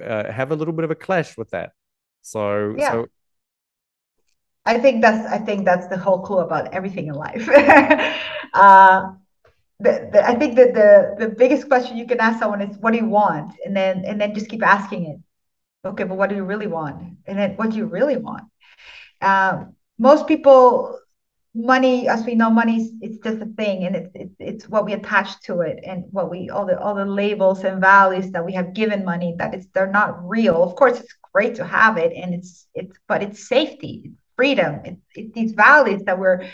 uh, have a little bit of a clash with that. So, yeah. so I think that's I think that's the whole clue about everything in life. uh, the, the, I think that the the biggest question you can ask someone is, "What do you want?" and then and then just keep asking it. Okay, but what do you really want? And then what do you really want? Um, most people, money, as we know, money it's just a thing, and it's, it's it's what we attach to it, and what we all the all the labels and values that we have given money that it's they're not real. Of course, it's great to have it, and it's it's but it's safety freedom. It's, it's these values that we're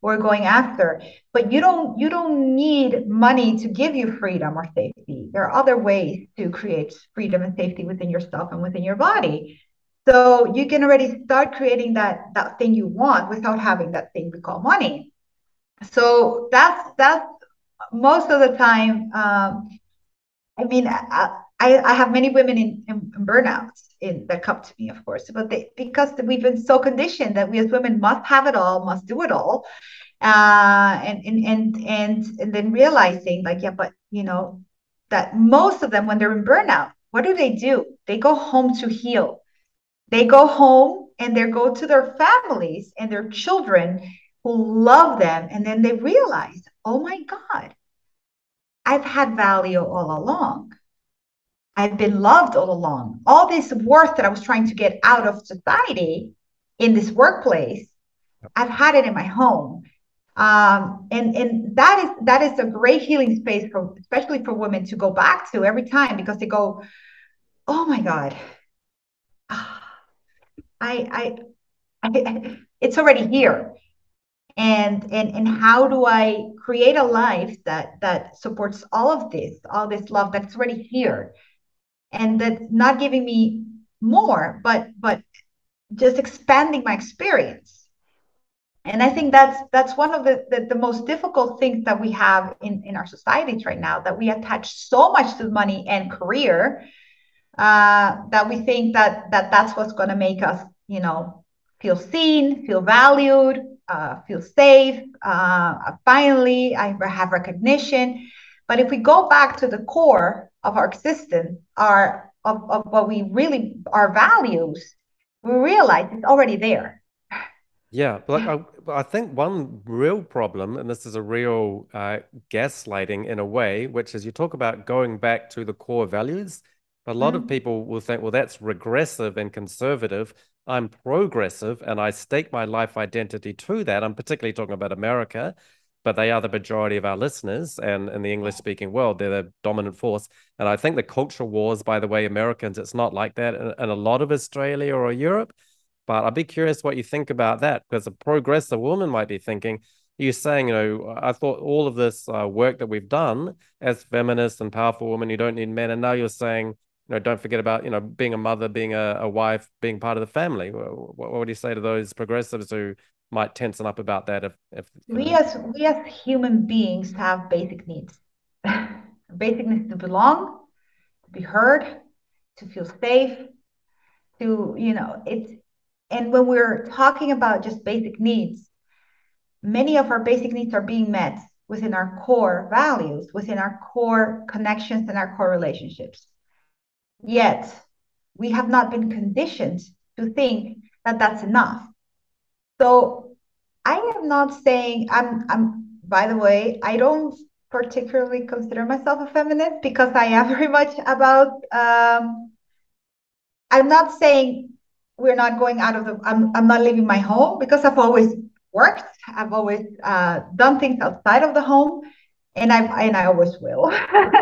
we're going after. But you don't you don't need money to give you freedom or safety. There are other ways to create freedom and safety within yourself and within your body. So you can already start creating that that thing you want without having that thing we call money. So that's that's most of the time. Um, I mean, I, I have many women in, in, in burnouts in, that come to me, of course, but they, because we've been so conditioned that we as women must have it all, must do it all, uh, and, and and and and then realizing like, yeah, but you know, that most of them when they're in burnout, what do they do? They go home to heal. They go home and they go to their families and their children who love them, and then they realize, oh my God, I've had value all along. I've been loved all along. All this worth that I was trying to get out of society in this workplace, I've had it in my home. Um, and and that is that is a great healing space for especially for women to go back to every time because they go, oh my God, I I, I it's already here. And, and and how do I create a life that that supports all of this, all this love that's already here? and that's not giving me more but but just expanding my experience and i think that's that's one of the, the, the most difficult things that we have in in our societies right now that we attach so much to money and career uh, that we think that that that's what's going to make us you know feel seen feel valued uh, feel safe uh, finally i have recognition but if we go back to the core of our existence, our of, of what we really our values, we realize it's already there. Yeah, but I, I think one real problem, and this is a real uh, gaslighting in a way, which is you talk about going back to the core values, a lot mm. of people will think, well, that's regressive and conservative. I'm progressive and I stake my life identity to that. I'm particularly talking about America but they are the majority of our listeners. And in the English speaking world, they're the dominant force. And I think the cultural wars, by the way, Americans, it's not like that in, in a lot of Australia or Europe. But I'd be curious what you think about that because a progressive woman might be thinking, you're saying, you know, I thought all of this uh, work that we've done as feminists and powerful women, you don't need men. And now you're saying, you know, don't forget about, you know, being a mother, being a, a wife, being part of the family. What, what would you say to those progressives who might tension up about that if, if we as we as human beings have basic needs basic needs to belong to be heard to feel safe to you know it's and when we're talking about just basic needs many of our basic needs are being met within our core values within our core connections and our core relationships yet we have not been conditioned to think that that's enough so I am not saying I'm I'm by the way, I don't particularly consider myself a feminist because I am very much about um, I'm not saying we're not going out of the I'm I'm not leaving my home because I've always worked. I've always uh, done things outside of the home and I and I always will.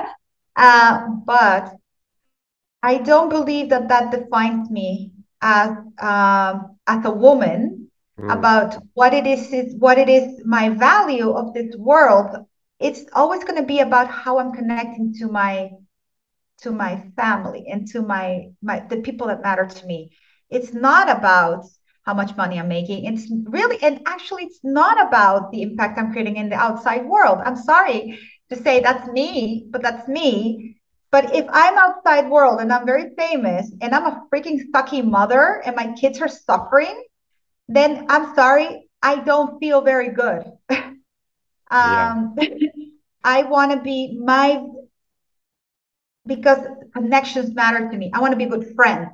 uh, but I don't believe that that defines me as um, as a woman mm. about what it is, is what it is my value of this world. It's always going to be about how i'm connecting to my to my family and to my my the people that matter to me. It's not about how much money i'm making. It's really and actually it's not about the impact i'm creating in the outside world. I'm sorry to say that's me but that's me but if i'm outside world and i'm very famous and i'm a freaking sucky mother and my kids are suffering then I'm sorry, I don't feel very good. um, yeah. I want to be my because connections matter to me. I want to be a good friend.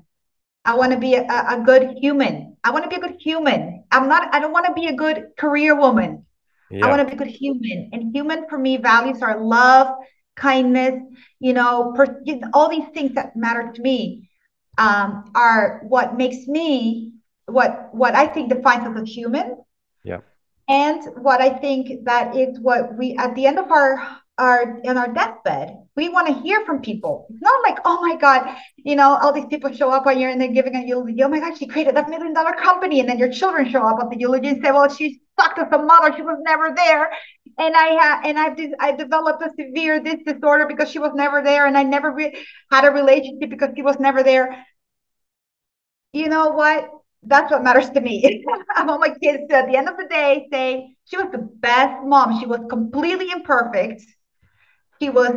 I want to be a, a good human. I want to be a good human. I'm not. I don't want to be a good career woman. Yeah. I want to be a good human. And human for me values are love, kindness. You know, per, all these things that matter to me um, are what makes me what what I think defines us as human. Yeah. And what I think that is what we at the end of our our in our deathbed, we want to hear from people. It's not like, oh my God, you know, all these people show up when you're and they're giving a eulogy. Oh my God, she created that million dollar company. And then your children show up at the eulogy and say, well, she sucked as a mother. She was never there. And I had and I've I developed a severe this disorder because she was never there. And I never re- had a relationship because she was never there you know what? That's what matters to me. I want my kids to, at the end of the day, say she was the best mom. She was completely imperfect. She was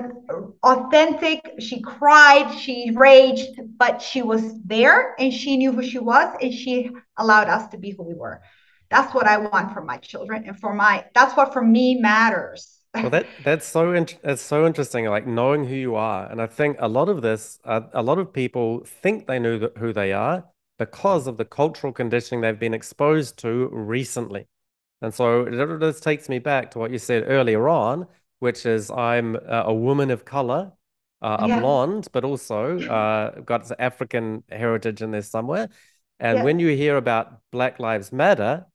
authentic. She cried. She raged, but she was there and she knew who she was and she allowed us to be who we were. That's what I want for my children and for my, that's what for me matters. well, that that's so int- it's so interesting, like knowing who you are. And I think a lot of this, uh, a lot of people think they know who they are because of the cultural conditioning they've been exposed to recently. And so this takes me back to what you said earlier on, which is I'm a woman of color, uh, a yeah. blonde, but also uh, got African heritage in there somewhere. And yeah. when you hear about Black Lives Matter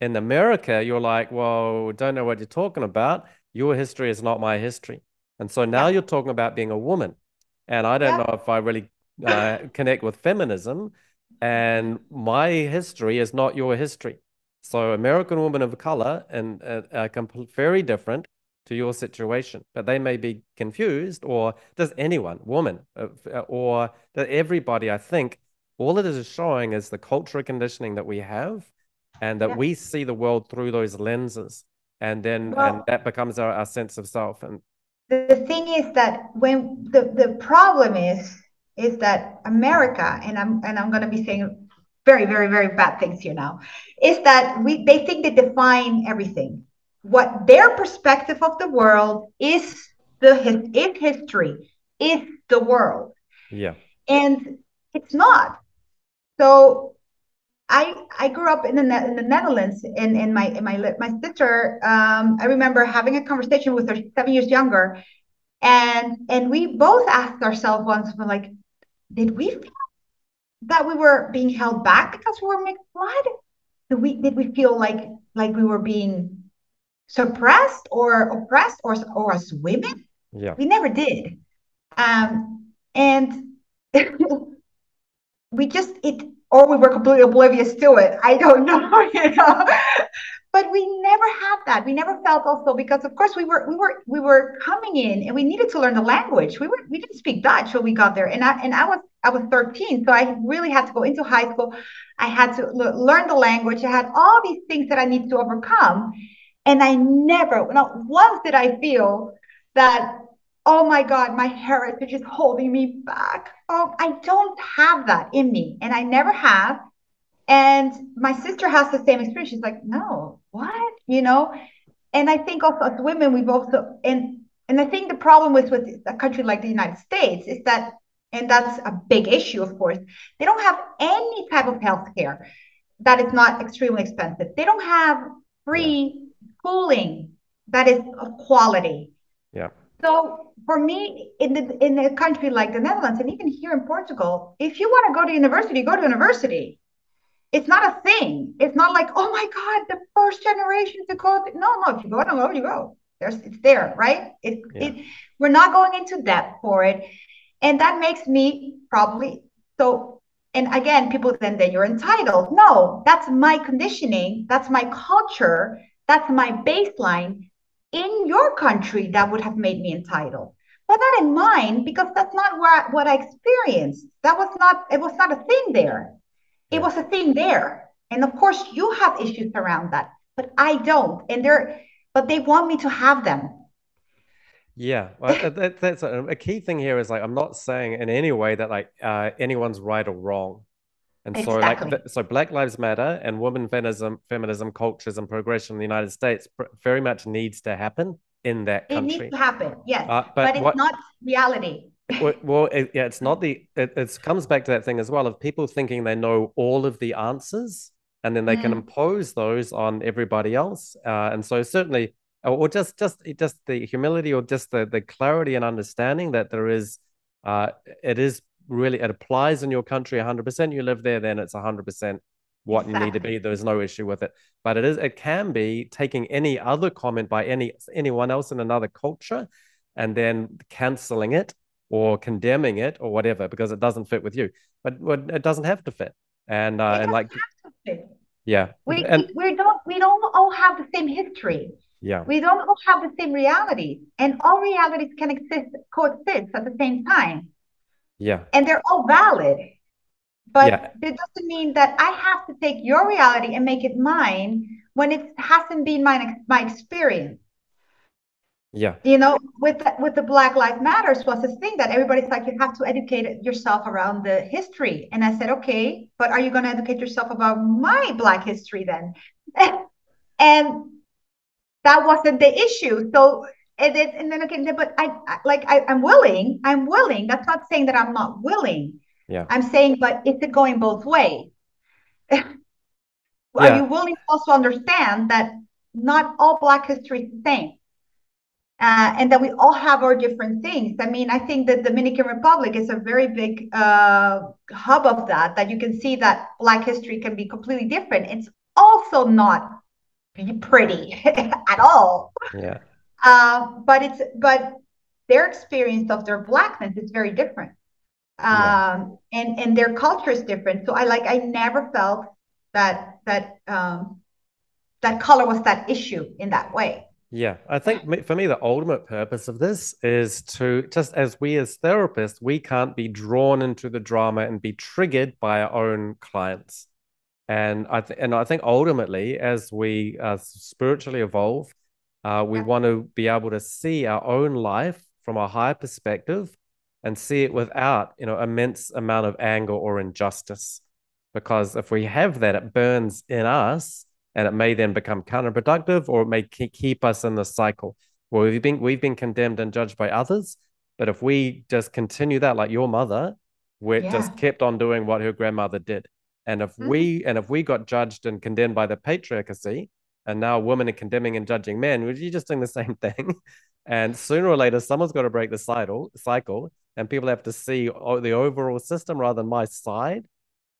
in America, you're like, well, don't know what you're talking about. Your history is not my history. And so now yeah. you're talking about being a woman. And I don't know if I really uh, connect with feminism. And my history is not your history. So American women of color and uh, are very different to your situation, but they may be confused, or does anyone, woman, uh, uh, or everybody, I think, all it is showing is the cultural conditioning that we have and that yeah. we see the world through those lenses. And then well, and that becomes our, our sense of self. And the thing is that when the, the problem is is that America, and I'm and I'm gonna be saying very, very, very bad things here now, is that we they think they define everything what their perspective of the world is the is history is the world. Yeah. And it's not. So i i grew up in the in the netherlands and in my in my my sister um, i remember having a conversation with her seven years younger and and we both asked ourselves once we're like did we feel that we were being held back because we were mixed? Blood did we did we feel like like we were being suppressed or oppressed or, or as women. Yeah. We never did. Um, and we just, it, or we were completely oblivious to it. I don't know, you know. but we never had that. We never felt also because of course we were we were we were coming in and we needed to learn the language. We were we didn't speak Dutch when we got there. And I and I was I was 13, so I really had to go into high school. I had to learn the language. I had all these things that I needed to overcome. And I never, not once did I feel that, oh my God, my heritage is holding me back. Oh, I don't have that in me. And I never have. And my sister has the same experience. She's like, no, what? You know? And I think also as women, we've also, and and I think the problem with with a country like the United States is that, and that's a big issue, of course, they don't have any type of health care that is not extremely expensive. They don't have free schooling that is of quality. Yeah. So for me, in the in a country like the Netherlands and even here in Portugal, if you want to go to university, go to university. It's not a thing. It's not like, oh my God, the first generation to go. To... No, no, if you go go, you go. There's it's there, right? It, yeah. it we're not going into depth for it. And that makes me probably so and again, people then then you're entitled. No, that's my conditioning, that's my culture that's my baseline in your country that would have made me entitled. But not in mine because that's not what, what i experienced. That was not it was not a thing there. It was a thing there. And of course you have issues around that but i don't. And they're but they want me to have them. Yeah. Well, that, that's a, a, key thing here is like i'm not saying in any way that like uh, anyone's right or wrong and exactly. so, like, so Black Lives Matter and women feminism, feminism cultures and progression in the United States very much needs to happen in that country. It needs to happen, yes, uh, but, but, it's what, not reality. well, well it, yeah, it's not the. It, it comes back to that thing as well of people thinking they know all of the answers, and then they mm. can impose those on everybody else. Uh, and so, certainly, or just just just the humility, or just the the clarity and understanding that there is. Uh, it is really it applies in your country 100% you live there then it's 100% what exactly. you need to be. There's no issue with it. But it is it can be taking any other comment by any anyone else in another culture and then canceling it or condemning it or whatever because it doesn't fit with you. But it doesn't have to fit. And uh, and like yeah. We, and, we don't we don't all have the same history. Yeah. We don't all have the same reality and all realities can exist coexist at the same time yeah. And they're all valid. but yeah. it doesn't mean that I have to take your reality and make it mine when it hasn't been my my experience. Yeah. You know, with the, with the Black Lives Matters was this thing that everybody's like, you have to educate yourself around the history. And I said, okay, but are you going to educate yourself about my Black history then? and that wasn't the issue. So and then, and then okay, but I, I like I, I'm willing. I'm willing. That's not saying that I'm not willing. Yeah. I'm saying, but is it going both ways? Are yeah. you willing to also understand that not all Black history is the same? Uh, and that we all have our different things. I mean, I think the Dominican Republic is a very big uh, hub of that, that you can see that Black history can be completely different. It's also not pretty at all. Yeah. Uh, but it's but their experience of their blackness is very different. Um, yeah. and and their culture is different. So I like I never felt that that um, that color was that issue in that way. Yeah, I think for me, the ultimate purpose of this is to just as we as therapists, we can't be drawn into the drama and be triggered by our own clients. And I th- and I think ultimately, as we uh, spiritually evolve, uh, we yeah. want to be able to see our own life from a higher perspective and see it without, you know, immense amount of anger or injustice. Because if we have that, it burns in us, and it may then become counterproductive, or it may keep us in the cycle where we've been we've been condemned and judged by others. But if we just continue that, like your mother, where yeah. just kept on doing what her grandmother did, and if mm-hmm. we and if we got judged and condemned by the patriarchy, and now women are condemning and judging men, which you're just doing the same thing. And sooner or later, someone's got to break the cycle, cycle, and people have to see the overall system rather than my side,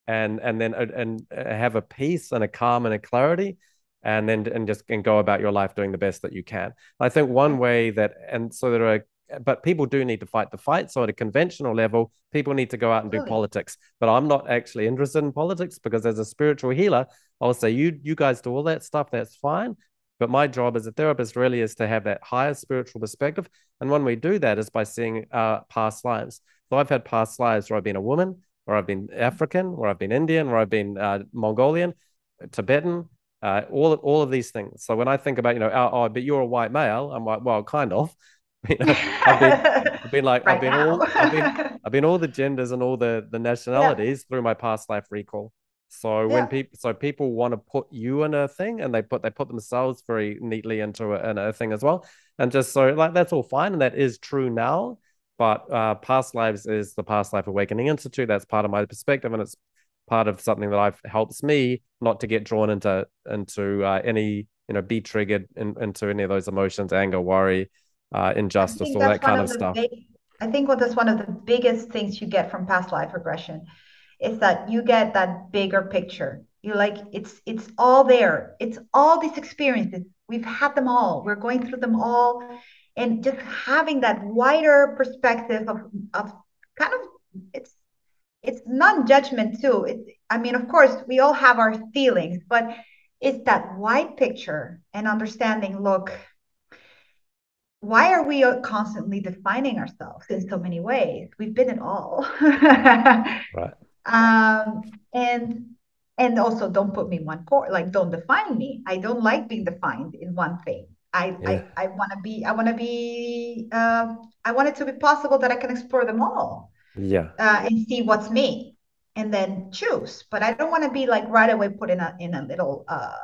and and then uh, and uh, have a peace and a calm and a clarity, and then and just and go about your life doing the best that you can. I think one way that and so there are but people do need to fight the fight. So at a conventional level, people need to go out and do politics. But I'm not actually interested in politics because as a spiritual healer, I'll say you you guys do all that stuff. That's fine. But my job as a therapist really is to have that higher spiritual perspective. And when we do that is by seeing uh, past lives. So I've had past lives where I've been a woman, where I've been African, where I've been Indian, where I've been uh, Mongolian, Tibetan, uh, all all of these things. So when I think about, you know, oh, oh, but you're a white male, I'm like, well, kind of. You know, I've, been, I've been like right I've been all I've been, I've been all the genders and all the the nationalities yeah. through my past life recall. So yeah. when people so people want to put you in a thing and they put they put themselves very neatly into a, in a thing as well. And just so like that's all fine and that is true now. But uh, past lives is the past life awakening institute. That's part of my perspective and it's part of something that I've helps me not to get drawn into into uh, any you know be triggered in, into any of those emotions, anger, worry, uh, injustice, all that kind of, of stuff. Big, I think what that's one of the biggest things you get from past life regression is that you get that bigger picture. You like it's it's all there. It's all these experiences. We've had them all. We're going through them all. And just having that wider perspective of of kind of it's it's non-judgment too. It, I mean, of course, we all have our feelings, but it's that wide picture and understanding, look, why are we constantly defining ourselves in so many ways? We've been in all. right. Um, and and also don't put me in one core, like don't define me. I don't like being defined in one thing. I yeah. I, I want to be I want to be uh, I want it to be possible that I can explore them all. Yeah. Uh, and see what's me, and then choose. But I don't want to be like right away put in a in a little uh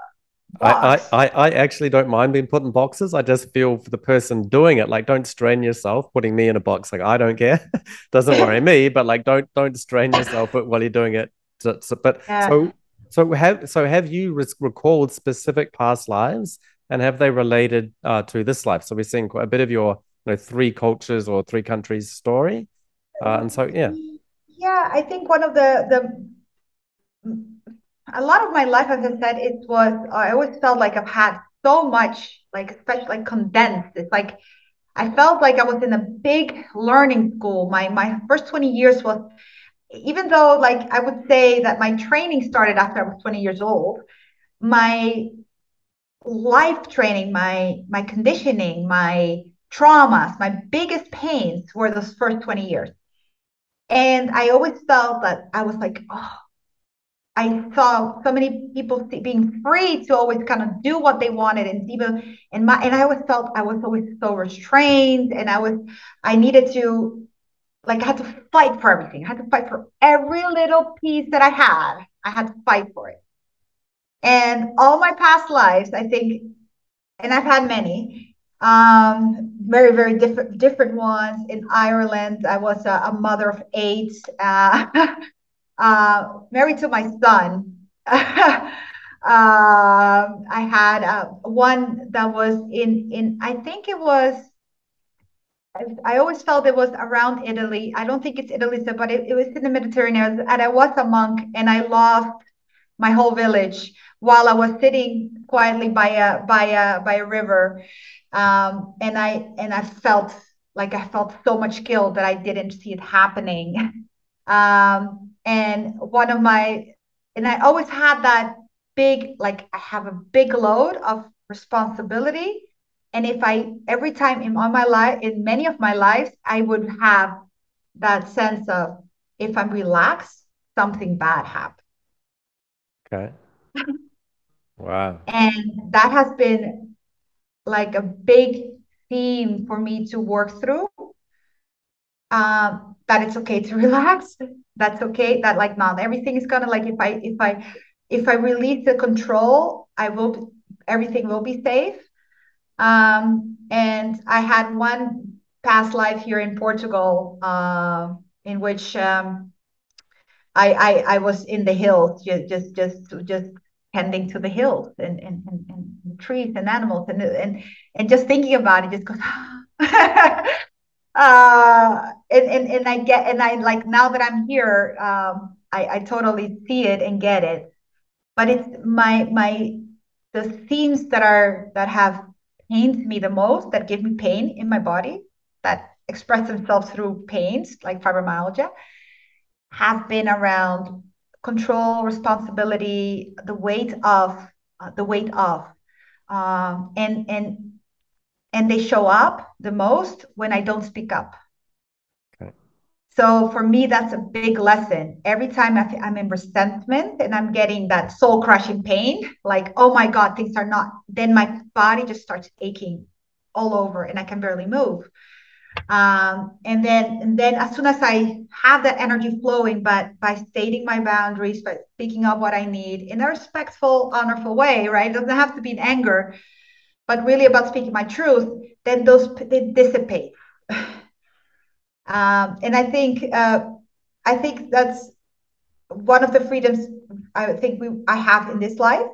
I, I, I actually don't mind being put in boxes. I just feel for the person doing it, like don't strain yourself putting me in a box. Like I don't care, doesn't worry me. But like don't don't strain yourself while you're doing it. So, so but yeah. so so have so have you recalled specific past lives and have they related uh, to this life? So we're seeing quite a bit of your you know three cultures or three countries story, uh, and so yeah. Yeah, I think one of the the a lot of my life, as I mm-hmm. said, it was I always felt like I've had so much, like especially like condensed. It's like I felt like I was in a big learning school. My my first 20 years was even though like I would say that my training started after I was 20 years old, my life training, my my conditioning, my traumas, my biggest pains were those first 20 years. And I always felt that I was like, oh, I saw so many people being free to always kind of do what they wanted, and even and my and I always felt I was always so restrained, and I was I needed to like I had to fight for everything. I had to fight for every little piece that I had. I had to fight for it. And all my past lives, I think, and I've had many, um, very, very different, different ones. In Ireland, I was a, a mother of eight, uh, uh, married to my son. uh, I had uh, one that was in in I think it was I always felt it was around Italy. I don't think it's Italy, but it, it was in the Mediterranean. And I was a monk and I lost my whole village while I was sitting quietly by a by a by a river. Um, and I and I felt like I felt so much guilt that I didn't see it happening. Um, and one of my and I always had that big like I have a big load of responsibility. And if i every time in all my life in many of my lives i would have that sense of if i'm relaxed something bad happens okay. Wow. And that has been like a big theme for me to work through. Um, that it's okay to relax that's okay that like not everything is gonna like if i if i if i release the control i will everything will be safe um, and I had one past life here in Portugal uh, in which um, I, I, I was in the hills, just just just just tending to the hills and and, and, and trees and animals and and and just thinking about it just goes. uh, and, and and I get and I like now that I'm here, um, I I totally see it and get it, but it's my my the themes that are that have pains me the most, that give me pain in my body, that express themselves through pains like fibromyalgia, have been around control, responsibility, the weight of uh, the weight of, um, and and and they show up the most when I don't speak up. So for me, that's a big lesson. Every time I'm in resentment and I'm getting that soul crushing pain, like, oh my God, things are not, then my body just starts aching all over and I can barely move. Um, and then, and then as soon as I have that energy flowing, but by stating my boundaries, by speaking up what I need in a respectful, honorful way, right? It doesn't have to be in anger, but really about speaking my truth, then those they dissipate. Um, and I think uh, I think that's one of the freedoms I think we I have in this life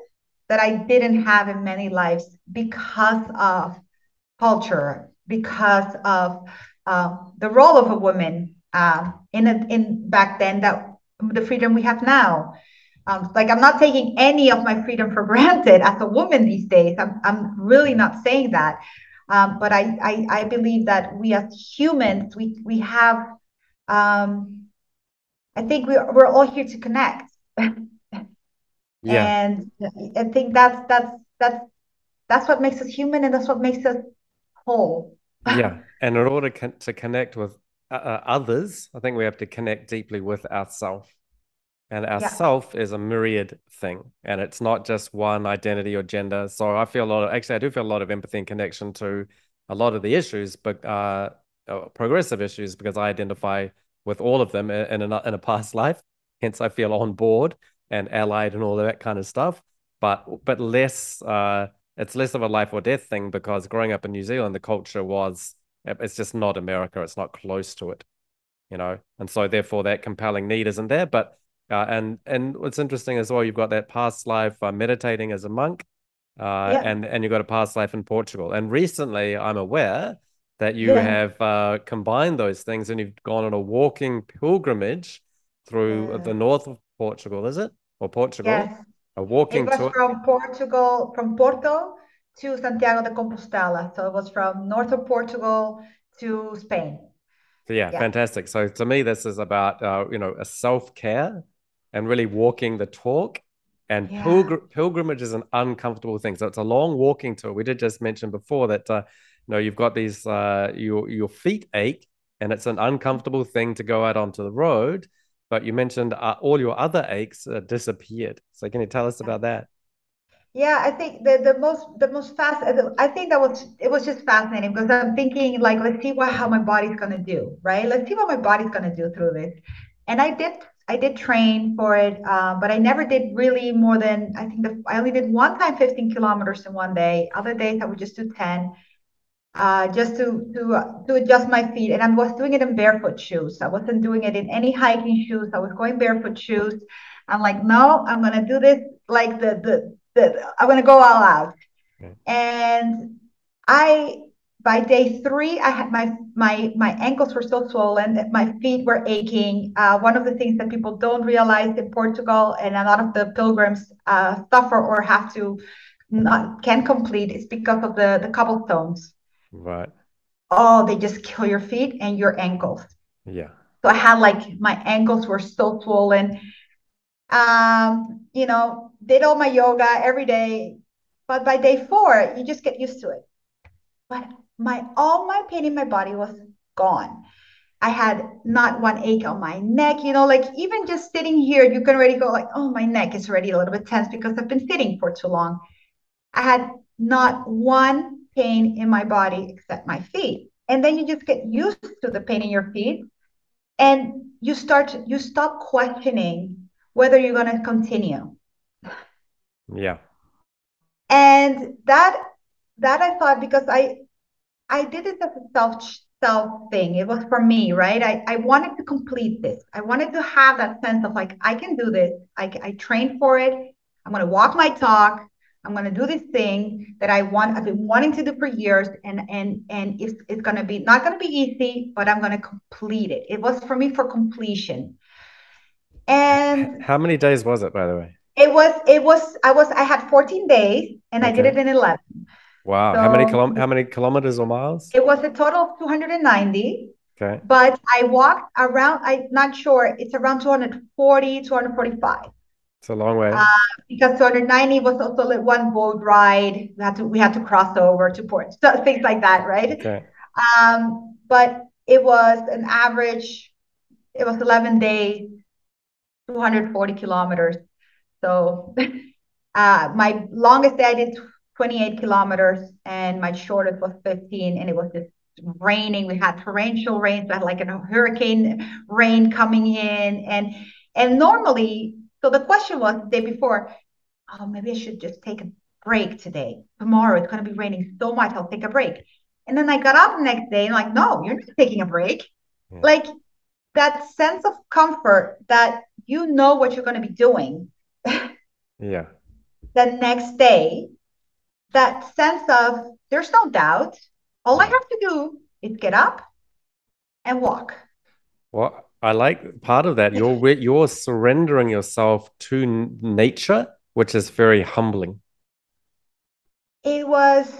that I didn't have in many lives because of culture, because of uh, the role of a woman uh, in a, in back then that the freedom we have now. Um, like I'm not taking any of my freedom for granted as a woman these days. I'm I'm really not saying that. Um, but I, I, I believe that we as humans, we we have, um, I think we we're all here to connect. yeah. And I think that's that's that's that's what makes us human, and that's what makes us whole. yeah, and in order to connect with uh, uh, others, I think we have to connect deeply with ourselves. And our yeah. self is a myriad thing, and it's not just one identity or gender. So I feel a lot of actually, I do feel a lot of empathy and connection to a lot of the issues, but uh, uh progressive issues because I identify with all of them in a, in a past life. Hence, I feel on board and allied and all of that kind of stuff. But but less, uh, it's less of a life or death thing because growing up in New Zealand, the culture was it's just not America. It's not close to it, you know, and so therefore that compelling need isn't there. But uh, and and what's interesting as well, you've got that past life uh, meditating as a monk, uh, yeah. and and you've got a past life in Portugal. And recently, I'm aware that you yeah. have uh, combined those things, and you've gone on a walking pilgrimage through yeah. the north of Portugal. Is it or Portugal? Yes. A walking it was tour? from Portugal, from Porto to Santiago de Compostela. So it was from north of Portugal to Spain. Yeah, yeah, fantastic. So to me, this is about uh, you know a self care and really walking the talk. And yeah. pilgr- pilgrimage is an uncomfortable thing. So it's a long walking tour. We did just mention before that uh, you know you've got these uh, your your feet ache and it's an uncomfortable thing to go out onto the road. But you mentioned uh, all your other aches uh, disappeared. So can you tell us about that? Yeah, I think the the most the most fast. I think that was it was just fascinating because I'm thinking like, let's see what how my body's gonna do, right? Let's see what my body's gonna do through this. And I did I did train for it, uh, but I never did really more than I think the, I only did one time 15 kilometers in one day. Other days I would just do 10, uh, just to to uh, to adjust my feet. And I was doing it in barefoot shoes. I wasn't doing it in any hiking shoes. I was going barefoot shoes. I'm like, no, I'm gonna do this like the the that I'm going to go all out. Okay. And I, by day three, I had my my my ankles were so swollen, my feet were aching. Uh, one of the things that people don't realize in Portugal, and a lot of the pilgrims uh, suffer or have to not can complete, is because of the the cobblestones. Right. Oh, they just kill your feet and your ankles. Yeah. So I had like my ankles were so swollen. Um, you know, did all my yoga every day. But by day four, you just get used to it. But my all my pain in my body was gone. I had not one ache on my neck, you know, like even just sitting here, you can already go like, oh, my neck is already a little bit tense because I've been sitting for too long. I had not one pain in my body except my feet. And then you just get used to the pain in your feet and you start you stop questioning whether you're going to continue yeah. And that that I thought because I I did it as a self self thing. It was for me, right? I, I wanted to complete this. I wanted to have that sense of like I can do this. I I trained for it. I'm gonna walk my talk. I'm gonna do this thing that I want. I've been wanting to do for years, and and and it's it's gonna be not gonna be easy, but I'm gonna complete it. It was for me for completion. And how many days was it, by the way? It was it was I was I had 14 days and okay. I did it in 11. Wow. So how many kilom- how many kilometers or miles? It was a total of 290. Okay. But I walked around I'm not sure it's around 240 245. It's a long way. Uh, because 290 was also like one boat ride. We had to we had to cross over to port. So things like that, right? Okay. Um, but it was an average, it was 11 days, 240 kilometers. So uh, my longest day I did 28 kilometers and my shortest was 15 and it was just raining. We had torrential rains, we had like a hurricane rain coming in and and normally, so the question was the day before, oh, maybe I should just take a break today. Tomorrow it's going to be raining so much, I'll take a break. And then I got up the next day and like, no, you're not taking a break. Yeah. Like that sense of comfort that you know what you're going to be doing yeah. The next day, that sense of there's no doubt. All I have to do is get up and walk. Well, I like part of that. You're you're surrendering yourself to nature, which is very humbling. It was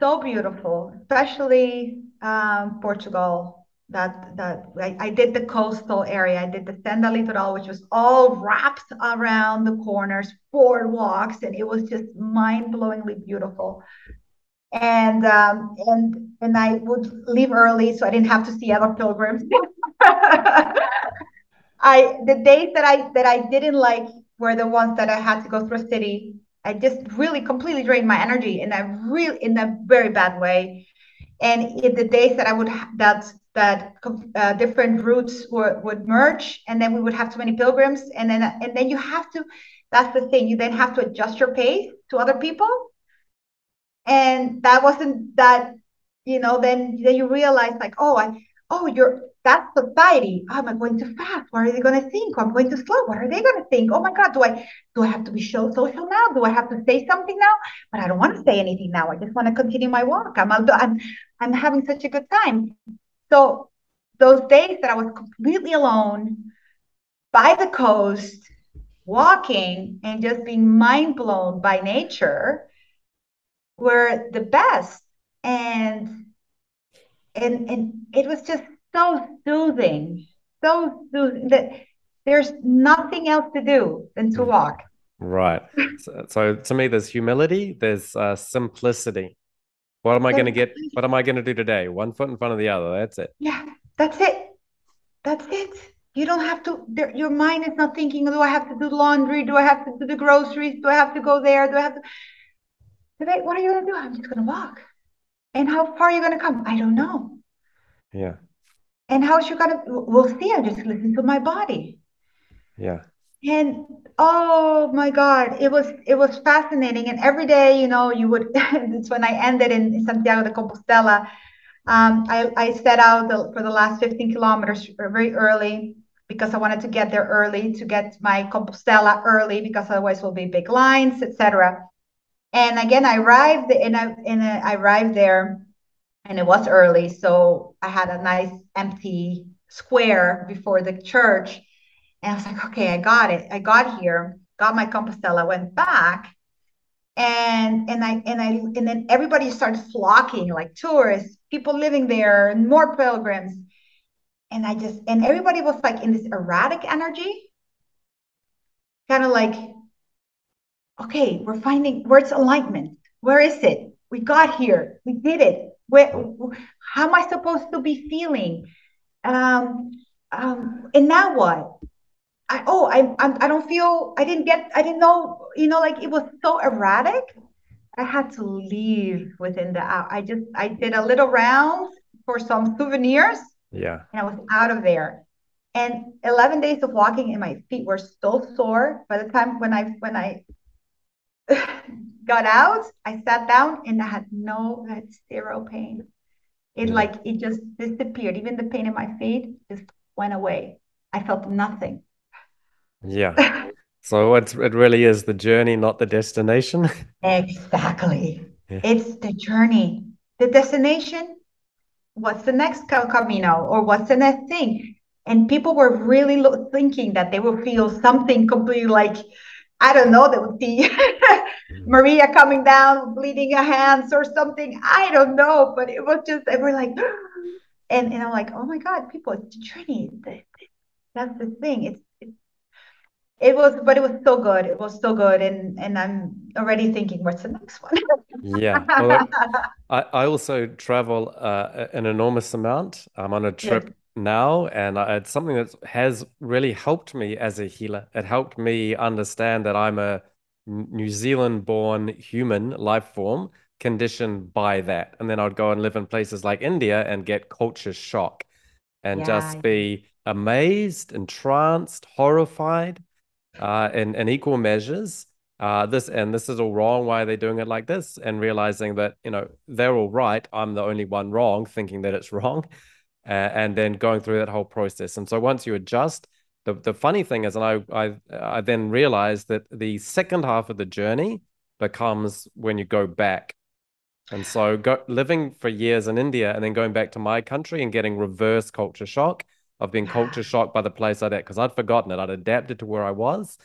so beautiful, especially um, Portugal that that I, I, did the coastal area. I did the Senda Litoral, which was all wrapped around the corners, boardwalks, and it was just mind-blowingly beautiful. And um, and and I would leave early so I didn't have to see other pilgrims. I the days that I that I didn't like were the ones that I had to go through a city. I just really completely drained my energy in a real in a very bad way. And in the days that I would that that uh, different routes would, would merge and then we would have too many pilgrims and then and then you have to that's the thing you then have to adjust your pace to other people. And that wasn't that you know then then you realize like oh i oh you're that's society oh, am i going too fast. What are they going to think? I'm going too slow. What are they going to think? Oh my god do i do i have to be show social now? Do i have to say something now? But i don't want to say anything now. I just want to continue my walk. I'm i'm i'm having such a good time. So those days that I was completely alone by the coast, walking and just being mind blown by nature were the best. And and and it was just so soothing, so soothing that there's nothing else to do than to walk. Right. So, so to me, there's humility, there's uh, simplicity, what am I going to get? What am I going to do today? One foot in front of the other. That's it. Yeah. That's it. That's it. You don't have to, there, your mind is not thinking, do I have to do laundry? Do I have to do the groceries? Do I have to go there? Do I have to? Today, what are you going to do? I'm just going to walk. And how far are you going to come? I don't know. Yeah. And how's going to, we'll see. I just listen to my body. Yeah. And oh my God, it was it was fascinating. And every day, you know, you would. it's when I ended in Santiago de Compostela. Um, I, I set out the, for the last 15 kilometers very early because I wanted to get there early to get my Compostela early because otherwise will be big lines, etc. And again, I arrived and I and I arrived there, and it was early, so I had a nice empty square before the church and I was like, okay, I got it. I got here, got my Compostela, went back, and and I and I and then everybody started flocking, like tourists, people living there, and more pilgrims. And I just and everybody was like in this erratic energy, kind of like, okay, we're finding where's alignment? Where is it? We got here. We did it. Where? How am I supposed to be feeling? Um, um, and now what? I, oh, I, I, I don't feel, I didn't get, I didn't know, you know, like it was so erratic. I had to leave within the hour. I just, I did a little round for some souvenirs. Yeah. And I was out of there. And 11 days of walking and my feet were so sore by the time when I, when I got out, I sat down and I had no, I had zero pain. It yeah. like, it just disappeared. Even the pain in my feet just went away. I felt nothing. Yeah. So it's, it really is the journey, not the destination. exactly. Yeah. It's the journey. The destination, what's the next Camino or what's the next thing? And people were really lo- thinking that they will feel something completely like, I don't know, they would be Maria coming down, bleeding her hands or something. I don't know, but it was just, they were like, and, and I'm like, oh my God, people, it's the journey. That's the thing. It's it was but it was so good it was so good and and i'm already thinking what's the next one yeah well, I, I also travel uh, an enormous amount i'm on a trip yes. Now and it's something that has really helped me as a healer it helped me understand that i'm a new zealand born human life form conditioned by that and then i'd go and live in places like india and get culture shock and yeah. just be amazed entranced horrified uh, in, in equal measures. Uh, this and this is all wrong. Why are they doing it like this? And realizing that you know they're all right. I'm the only one wrong, thinking that it's wrong, uh, and then going through that whole process. And so once you adjust, the the funny thing is, and I I I then realized that the second half of the journey becomes when you go back. And so go, living for years in India and then going back to my country and getting reverse culture shock I've been culture shocked by the place I'd at because I'd forgotten it. I'd adapted to where I was.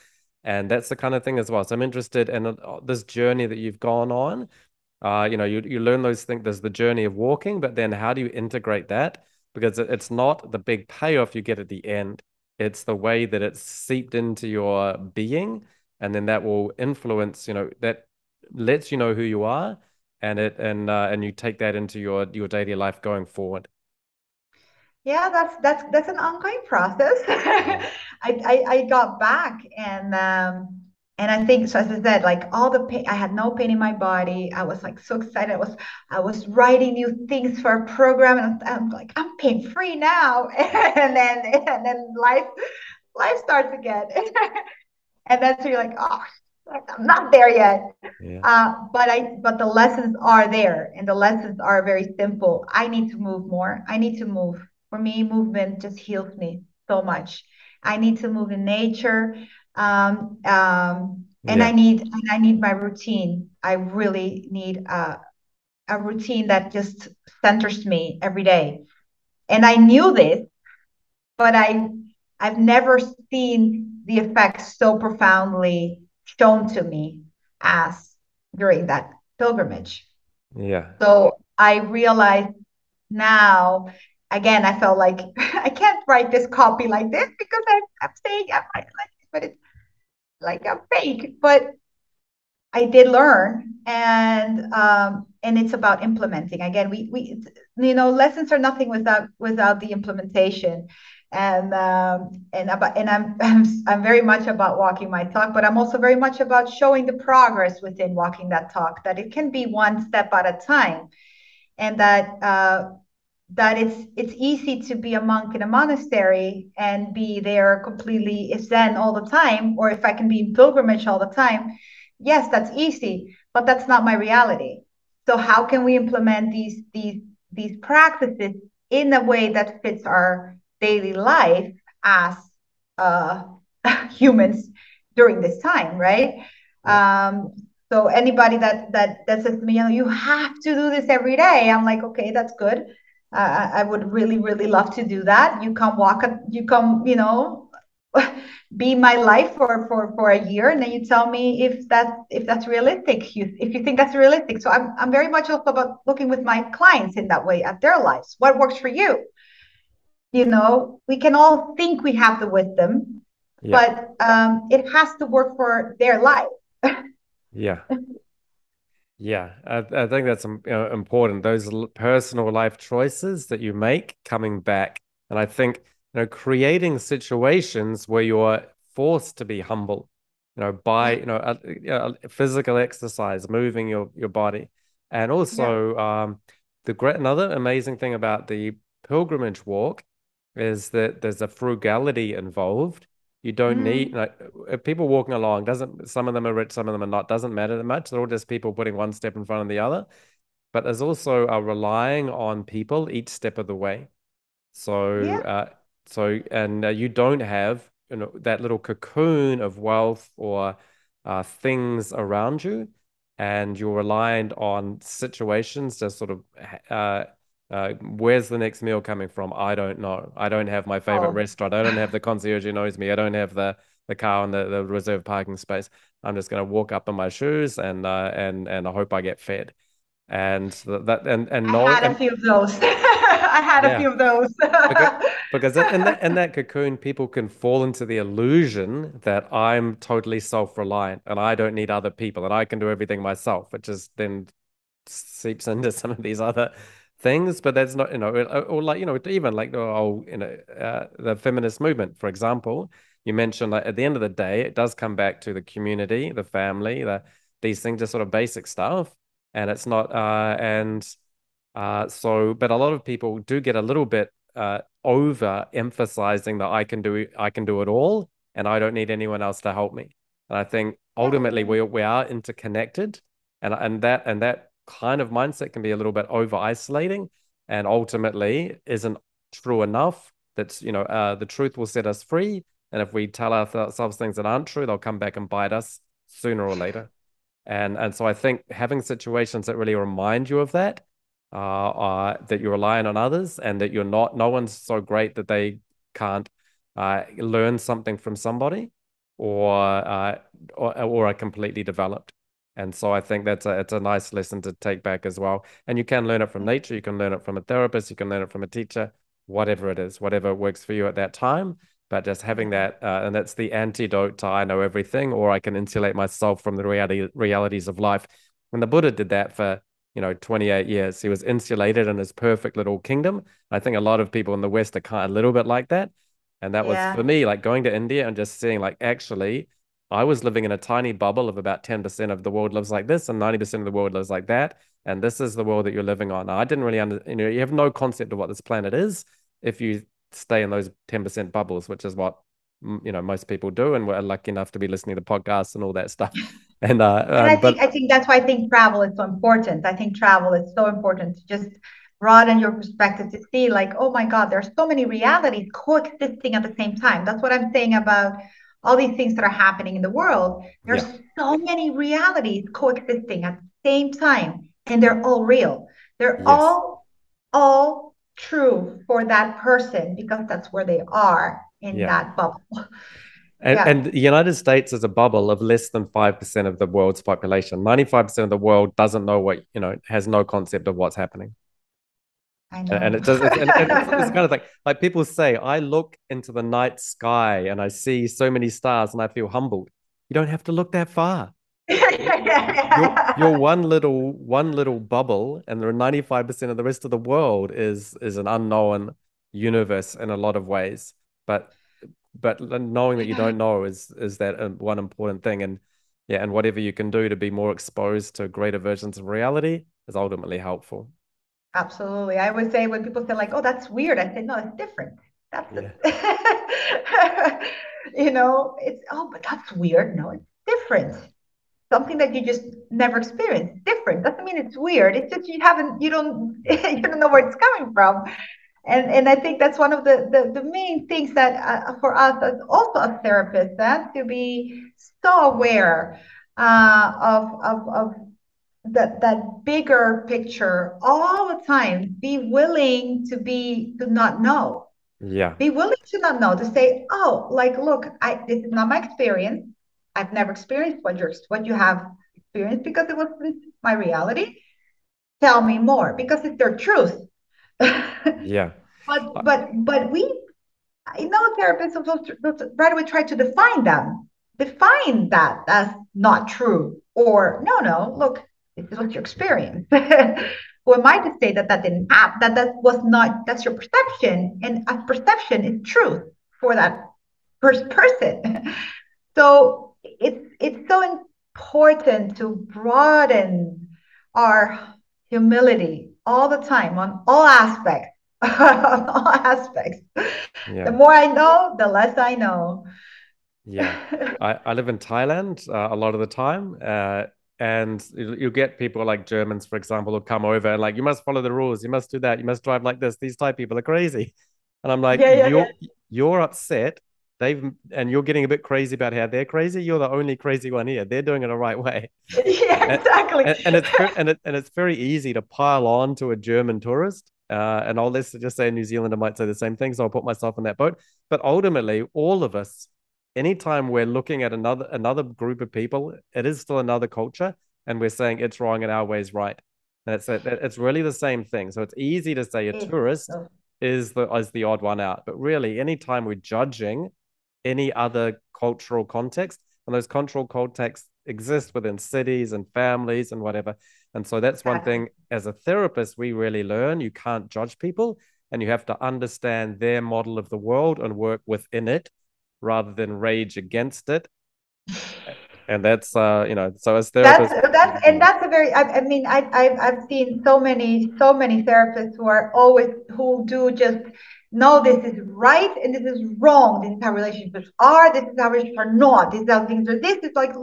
And that's the kind of thing as well. So I'm interested in uh, this journey that you've gone on. Uh, you know, you, you learn those things. There's the journey of walking, but then how do you integrate that? Because it's not the big payoff you get at the end. It's the way that it's seeped into your being. And then that will influence, you know, that lets you know who you are and it and uh, and you take that into your your daily life going forward yeah that's that's that's an ongoing process I, I, I got back and um and i think so as i said like all the pain i had no pain in my body i was like so excited i was i was writing new things for a program and i'm like i'm pain free now and then and then life life starts again and then so you're like oh I'm not there yet. Yeah. Uh, but I but the lessons are there and the lessons are very simple. I need to move more. I need to move for me, movement just heals me so much. I need to move in nature. Um, um, and yeah. I need and I need my routine. I really need a, a routine that just centers me every day. And I knew this, but I I've never seen the effects so profoundly shown to me as during that pilgrimage. Yeah. So I realized now again, I felt like I can't write this copy like this because I'm, I'm saying I'm like, but it's like I'm fake. But I did learn, and um, and it's about implementing again we we you know lessons are nothing without without the implementation and um, and about and I'm, I'm I'm very much about walking my talk, but I'm also very much about showing the progress within walking that talk. That it can be one step at a time, and that uh, that it's it's easy to be a monk in a monastery and be there completely zen all the time, or if I can be in pilgrimage all the time, yes, that's easy, but that's not my reality. So how can we implement these these these practices in a way that fits our daily life as uh, humans during this time, right? Um, so anybody that that that says to me, you know, you have to do this every day, I'm like, okay, that's good. Uh, I would really, really love to do that. You come walk, you come, you know, be my life for for for a year, and then you tell me if that if that's realistic. You, if you think that's realistic. So I'm I'm very much also about looking with my clients in that way at their lives. What works for you? you know we can all think we have the wisdom yeah. but um, it has to work for their life yeah yeah I, I, think that's um, important those personal life choices that you make coming back and i think you know creating situations where you're forced to be humble you know by you know, a, you know physical exercise moving your your body and also yeah. um the great another amazing thing about the pilgrimage walk is that there's a frugality involved. You don't mm. need like people walking along. Doesn't some of them are rich, some of them are not. Doesn't matter that much. They're all just people putting one step in front of the other. But there's also a relying on people each step of the way. So, yeah. uh, so and uh, you don't have you know that little cocoon of wealth or uh, things around you, and you're reliant on situations to sort of uh, uh, where's the next meal coming from? I don't know. I don't have my favorite oh. restaurant. I don't have the concierge who knows me. I don't have the the car and the, the reserved parking space. I'm just going to walk up in my shoes and uh, and and I hope I get fed. And that and and no, I had a few of those. I had yeah. a few of those. because, because in that in that cocoon, people can fall into the illusion that I'm totally self-reliant and I don't need other people and I can do everything myself, which is then seeps into some of these other things, but that's not, you know, or like, you know, even like the whole, you know, uh, the feminist movement, for example, you mentioned like at the end of the day, it does come back to the community, the family, the, these things are sort of basic stuff. And it's not, uh, and uh, so, but a lot of people do get a little bit uh, over emphasizing that I can do, I can do it all and I don't need anyone else to help me. And I think ultimately we, we are interconnected and, and that, and that kind of mindset can be a little bit over isolating and ultimately isn't true enough. That's you know uh, the truth will set us free. And if we tell ourselves things that aren't true they'll come back and bite us sooner or later. And and so i think having situations that really remind you of that uh, uh that you're relying on others and that you're not no one's so great that they can't uh, learn something from somebody or, uh, or or are completely developed and so I think that's a it's a nice lesson to take back as well. And you can learn it from nature, you can learn it from a therapist, you can learn it from a teacher, whatever it is, whatever works for you at that time. But just having that, uh, and that's the antidote to I know everything, or I can insulate myself from the reality realities of life. And the Buddha did that for you know 28 years. He was insulated in his perfect little kingdom. I think a lot of people in the West are kind of a little bit like that. And that yeah. was for me, like going to India and just seeing like actually I was living in a tiny bubble of about 10% of the world lives like this and 90% of the world lives like that. And this is the world that you're living on. I didn't really under, you know, you have no concept of what this planet is if you stay in those 10% bubbles, which is what, you know, most people do. And we're lucky enough to be listening to podcasts and all that stuff. And, uh, and I um, think, I think that's why I think travel is so important. I think travel is so important to just broaden your perspective to see like, oh my God, there's so many realities coexisting at the same time. That's what I'm saying about all these things that are happening in the world. There's yeah. so many realities coexisting at the same time, and they're all real. They're yes. all all true for that person because that's where they are in yeah. that bubble. And, yeah. and, the United States is a bubble of less than 5% of the world's population. 95% of the world doesn't know what, you know, has no concept of what's happening. I know. And it does. And, and it's, it's, kind of like like people say, I look into the night sky and I see so many stars and I feel humbled. You don't have to look that far. you're, you're one little one little bubble, and there are 95% of the rest of the world is is an unknown universe in a lot of ways. But but knowing that you don't know is is that um, one important thing. And yeah, and whatever you can do to be more exposed to greater versions of reality is ultimately helpful. Absolutely. I would say when people say like, "Oh, that's weird," I say, "No, it's different." That's yeah. you know, it's oh, but that's weird. No, it's different. Something that you just never experienced. Different doesn't mean it's weird. It's just you haven't, you don't, you don't know where it's coming from. And and I think that's one of the the, the main things that uh, for us as also a therapist, that to be so aware uh, of of of that that bigger picture all the time. Be willing to be to not know yeah. Be willing to not know, to say, oh, like, look, I this is not my experience. I've never experienced what you're what you have experienced because it wasn't my reality. Tell me more because it's their truth. yeah. But but but we I know therapists right away try to define them. Define that as not true. Or no, no, look, this is what you experience. who am I to say that that didn't happen? That that was not. That's your perception, and a perception is truth for that first person. so it's it's so important to broaden our humility all the time on all aspects. on all aspects. Yeah. The more I know, the less I know. Yeah, I, I live in Thailand uh, a lot of the time. Uh, and you get people like Germans, for example, who come over and like, you must follow the rules, you must do that, you must drive like this. These Thai people are crazy, and I'm like, yeah, yeah, you're yeah. you're upset. They've and you're getting a bit crazy about how they're crazy. You're the only crazy one here. They're doing it the right way. Yeah, exactly. And, and, and it's and it, and it's very easy to pile on to a German tourist. Uh, and I'll let's just say a New Zealander might say the same thing. So I'll put myself in that boat. But ultimately, all of us anytime we're looking at another another group of people, it is still another culture, and we're saying it's wrong and our way is right. And it's it's really the same thing. So it's easy to say a mm. tourist is the is the odd one out, but really, anytime we're judging any other cultural context, and those cultural contexts exist within cities and families and whatever. And so that's one thing as a therapist we really learn. You can't judge people and you have to understand their model of the world and work within it rather than rage against it. and that's uh you know so as therapists that's, that's and that's a very I, I mean I, I've, I've seen so many so many therapists who are always who do just no this is right and this is wrong. This is how relationships are this is how relationships are not this is how things are this is like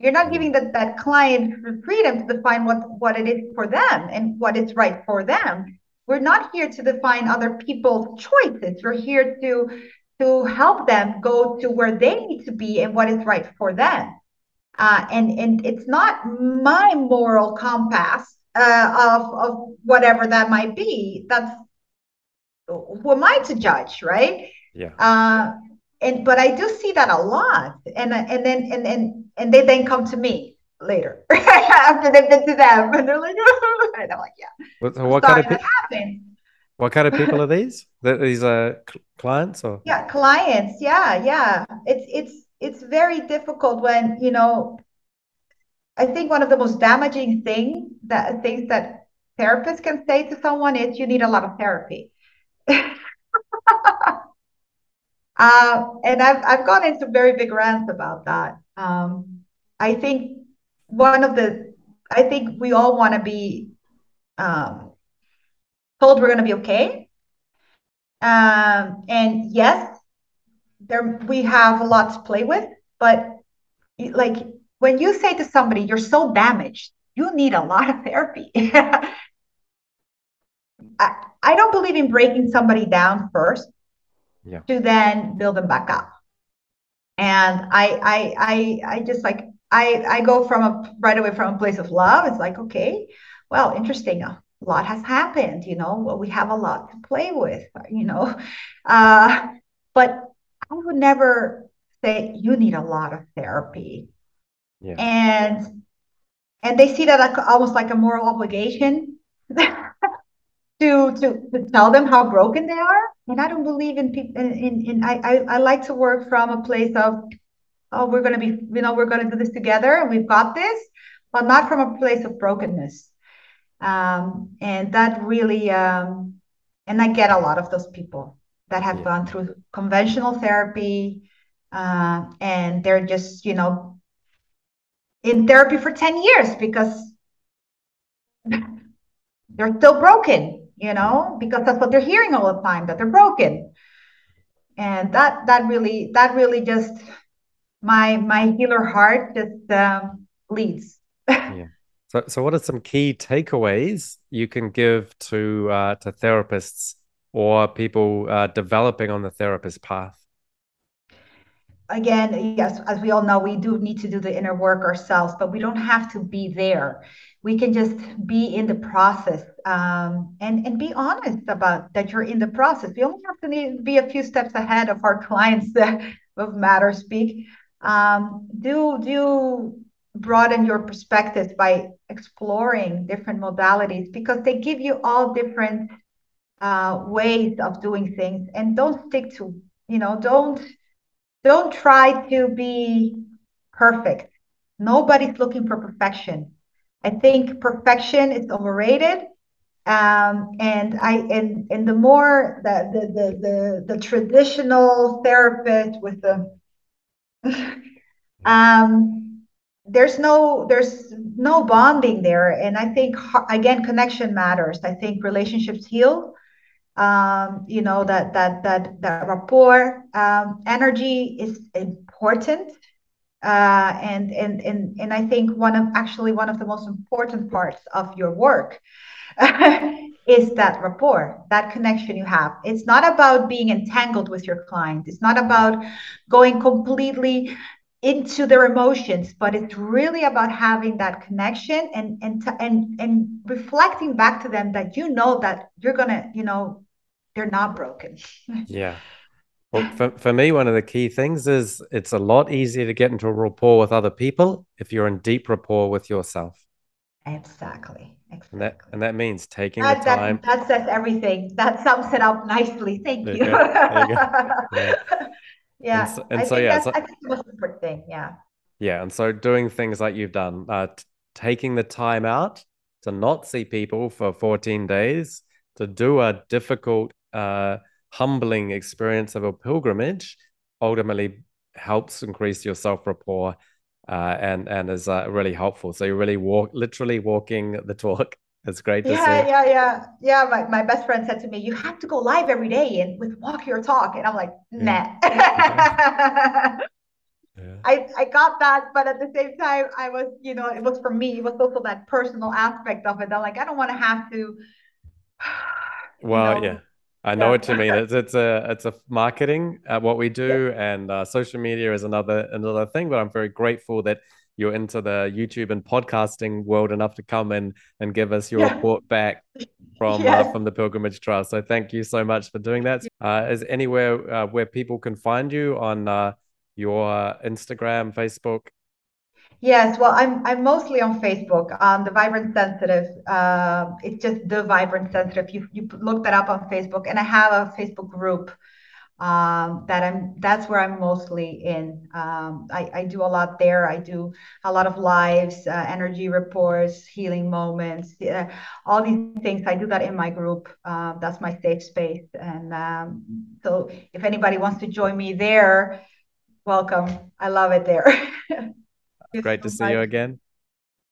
you're not giving that that client the freedom to define what what it is for them and what is right for them. We're not here to define other people's choices. We're here to to help them go to where they need to be and what is right for them. Uh, and and it's not my moral compass uh, of of whatever that might be. That's who am I to judge, right? Yeah. Uh, and but I do see that a lot, and and then and and and they then come to me later after they've been to them, and they're like, and I'm like, yeah. What, what kind of happen? What kind of people are these? These are clients or? Yeah, clients. Yeah, yeah. It's it's it's very difficult when you know. I think one of the most damaging thing that things that therapists can say to someone is you need a lot of therapy. uh, and I've I've gone into very big rants about that. Um, I think one of the I think we all want to be um, told we're going to be okay. Um, and yes, there we have a lot to play with, but like when you say to somebody, you're so damaged, you need a lot of therapy. I, I don't believe in breaking somebody down first yeah. to then build them back up. And I, I, I, I just like I, I go from a right away from a place of love. It's like, okay, well, interesting a lot has happened you know we have a lot to play with you know uh, but i would never say you need a lot of therapy yeah. and and they see that like, almost like a moral obligation to, to to tell them how broken they are and i don't believe in people in, in, in I, I i like to work from a place of oh, we're going to be, you know, we're going to do this together and we've got this, but not from a place of brokenness. Um, and that really, um, and I get a lot of those people that have yeah. gone through conventional therapy uh, and they're just, you know, in therapy for 10 years because they're still broken, you know, because that's what they're hearing all the time that they're broken. And that that really that really just my my healer heart just um, leads. yeah. So so what are some key takeaways you can give to uh, to therapists or people uh, developing on the therapist path? Again, yes, as we all know, we do need to do the inner work ourselves, but we don't have to be there. We can just be in the process um, and and be honest about that you're in the process. We only have to need, be a few steps ahead of our clients of matter speak. Um, do do broaden your perspectives by exploring different modalities because they give you all different uh, ways of doing things. And don't stick to you know don't don't try to be perfect. Nobody's looking for perfection. I think perfection is overrated um, and i and and the more the the the the, the traditional therapist with the um there's no there's no bonding there and i think again connection matters i think relationships heal um, you know that that that that rapport um, energy is important uh, and and and and I think one of actually one of the most important parts of your work is that rapport, that connection you have. It's not about being entangled with your client. It's not about going completely into their emotions, but it's really about having that connection and and and and reflecting back to them that you know that you're gonna, you know, they're not broken. yeah. Well, for, for me, one of the key things is it's a lot easier to get into a rapport with other people if you're in deep rapport with yourself. Exactly. Exactly. And that, and that means taking that, the time. That, that, says everything. That sums it up nicely. Thank you. you. yeah. Yeah. And so, and so yeah, so, I think the most important thing. Yeah. Yeah. And so doing things like you've done, uh, t- taking the time out to not see people for 14 days, to do a difficult uh, humbling experience of a pilgrimage ultimately helps increase your self rapport uh, and and is uh, really helpful. So you're really walk literally walking the talk. It's great yeah, see. Yeah, yeah, yeah. My, my best friend said to me, "You have to go live every day and with walk your talk." And I'm like, "Nah." Yeah. yeah. I I got that, but at the same time, I was, you know, it was for me. It was also that personal aspect of it. I'm like, I don't want to have to. Well, know, yeah. I know yeah. what you mean. It's it's a it's a marketing at what we do, yeah. and uh, social media is another another thing. But I'm very grateful that you're into the YouTube and podcasting world enough to come and and give us your yeah. report back from yes. uh, from the Pilgrimage Trust. So thank you so much for doing that. Uh, is anywhere uh, where people can find you on uh, your Instagram, Facebook? Yes, well, I'm I'm mostly on Facebook. Um, the Vibrant Sensitive. Uh, it's just the Vibrant Sensitive. You you look that up on Facebook, and I have a Facebook group um, that I'm. That's where I'm mostly in. Um, I I do a lot there. I do a lot of lives, uh, energy reports, healing moments, uh, all these things. I do that in my group. Uh, that's my safe space, and um, so if anybody wants to join me there, welcome. I love it there. Great to see you again.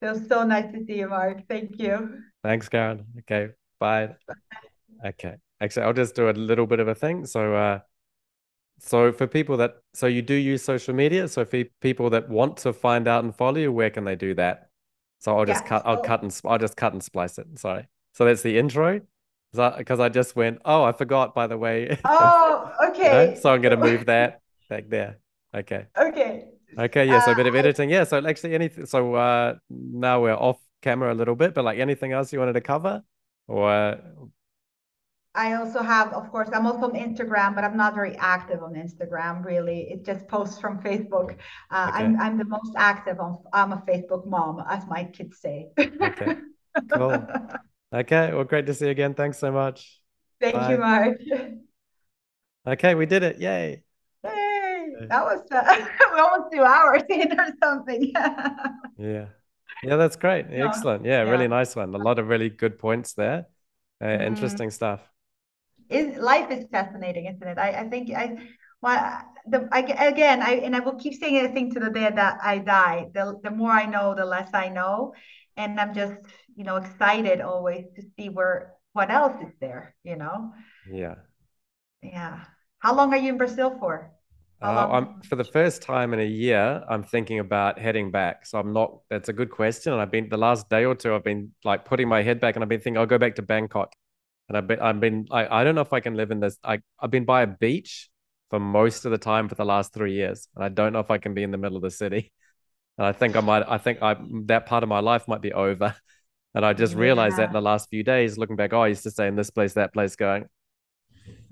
Feels so nice to see you, Mark. Thank you. Thanks, Karen. Okay, bye. bye. Okay, actually, I'll just do a little bit of a thing. So, uh, so for people that, so you do use social media. So for people that want to find out and follow you, where can they do that? So I'll just yeah, cut. I'll cut and I'll just cut and splice it. Sorry. So that's the intro. Because I just went, oh, I forgot. By the way. Oh, okay. you know? So I'm gonna move that back there. Okay. Okay. Okay, yeah, so a bit of uh, editing. Yeah, so actually anything so uh now we're off camera a little bit, but like anything else you wanted to cover? Or I also have, of course, I'm also on Instagram, but I'm not very active on Instagram. Really, it just posts from Facebook. Uh, okay. I'm I'm the most active on. I'm a Facebook mom, as my kids say. okay, cool. Okay, well, great to see you again. Thanks so much. Thank Bye. you, Mark. Okay, we did it! Yay! Yay! that was uh, almost two hours in or something. yeah. Yeah, that's great. Excellent. Yeah, yeah, really nice one. A lot of really good points there. Uh, mm. Interesting stuff. Is life is fascinating, isn't it? I, I think I well the I, again I and I will keep saying it. I think to the day that I die, the the more I know, the less I know, and I'm just you know excited always to see where what else is there. You know. Yeah. Yeah. How long are you in Brazil for? Uh, I'm for the first time in a year. I'm thinking about heading back. So I'm not. That's a good question. And I've been the last day or two. I've been like putting my head back, and I've been thinking I'll go back to Bangkok. And I've been. I've been. I, I don't know if I can live in this. I I've been by a beach for most of the time for the last three years, and I don't know if I can be in the middle of the city. And I think I might. I think I that part of my life might be over. And I just realized yeah. that in the last few days, looking back. Oh, I used to stay in this place, that place, going.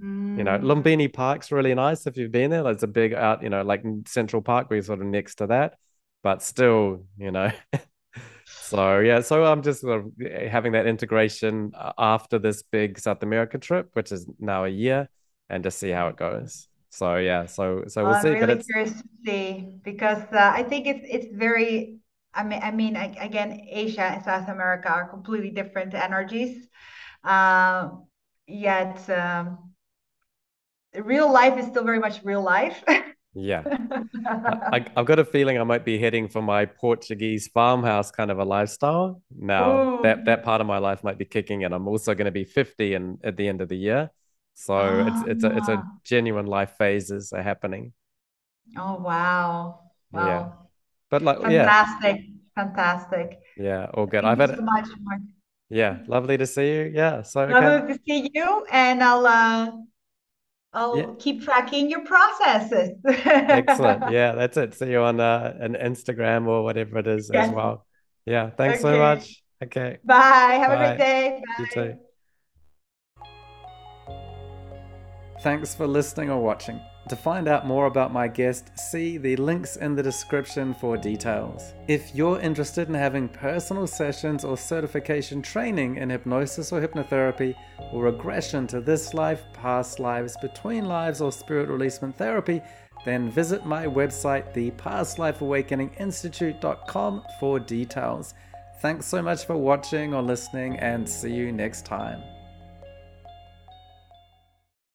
You know, mm. Lumpini Park's really nice if you've been there. It's a big out, you know, like Central Park, we're sort of next to that, but still, you know. so yeah, so I'm just sort of having that integration uh, after this big South America trip, which is now a year, and just see how it goes. So yeah, so so we'll well, see. I'm really curious to see because uh, I think it's it's very. I mean, I mean, again, Asia and South America are completely different energies. Uh, yet um, real life is still very much real life. yeah. I, have got a feeling I might be heading for my Portuguese farmhouse kind of a lifestyle. Now Ooh. that that part of my life might be kicking in. I'm also going to be 50 and at the end of the year. So oh, it's it's a it's a genuine life phases are happening. Oh wow. Wow. Yeah. But like fantastic. Yeah. Fantastic. Yeah, all good. Thank I've had so much, Mark. Yeah, lovely to see you. Yeah. So lovely okay. to see you. And I'll uh I'll yeah. keep tracking your processes. Excellent. Yeah, that's it. See you on uh, an Instagram or whatever it is yes. as well. Yeah. Thanks okay. so much. Okay. Bye. Have Bye. a great day. Bye. You too. Thanks for listening or watching. To find out more about my guest, see the links in the description for details. If you're interested in having personal sessions or certification training in hypnosis or hypnotherapy, or regression to this life, past lives, between lives, or spirit releasement therapy, then visit my website, thepastlifeawakeninginstitute.com, for details. Thanks so much for watching or listening, and see you next time.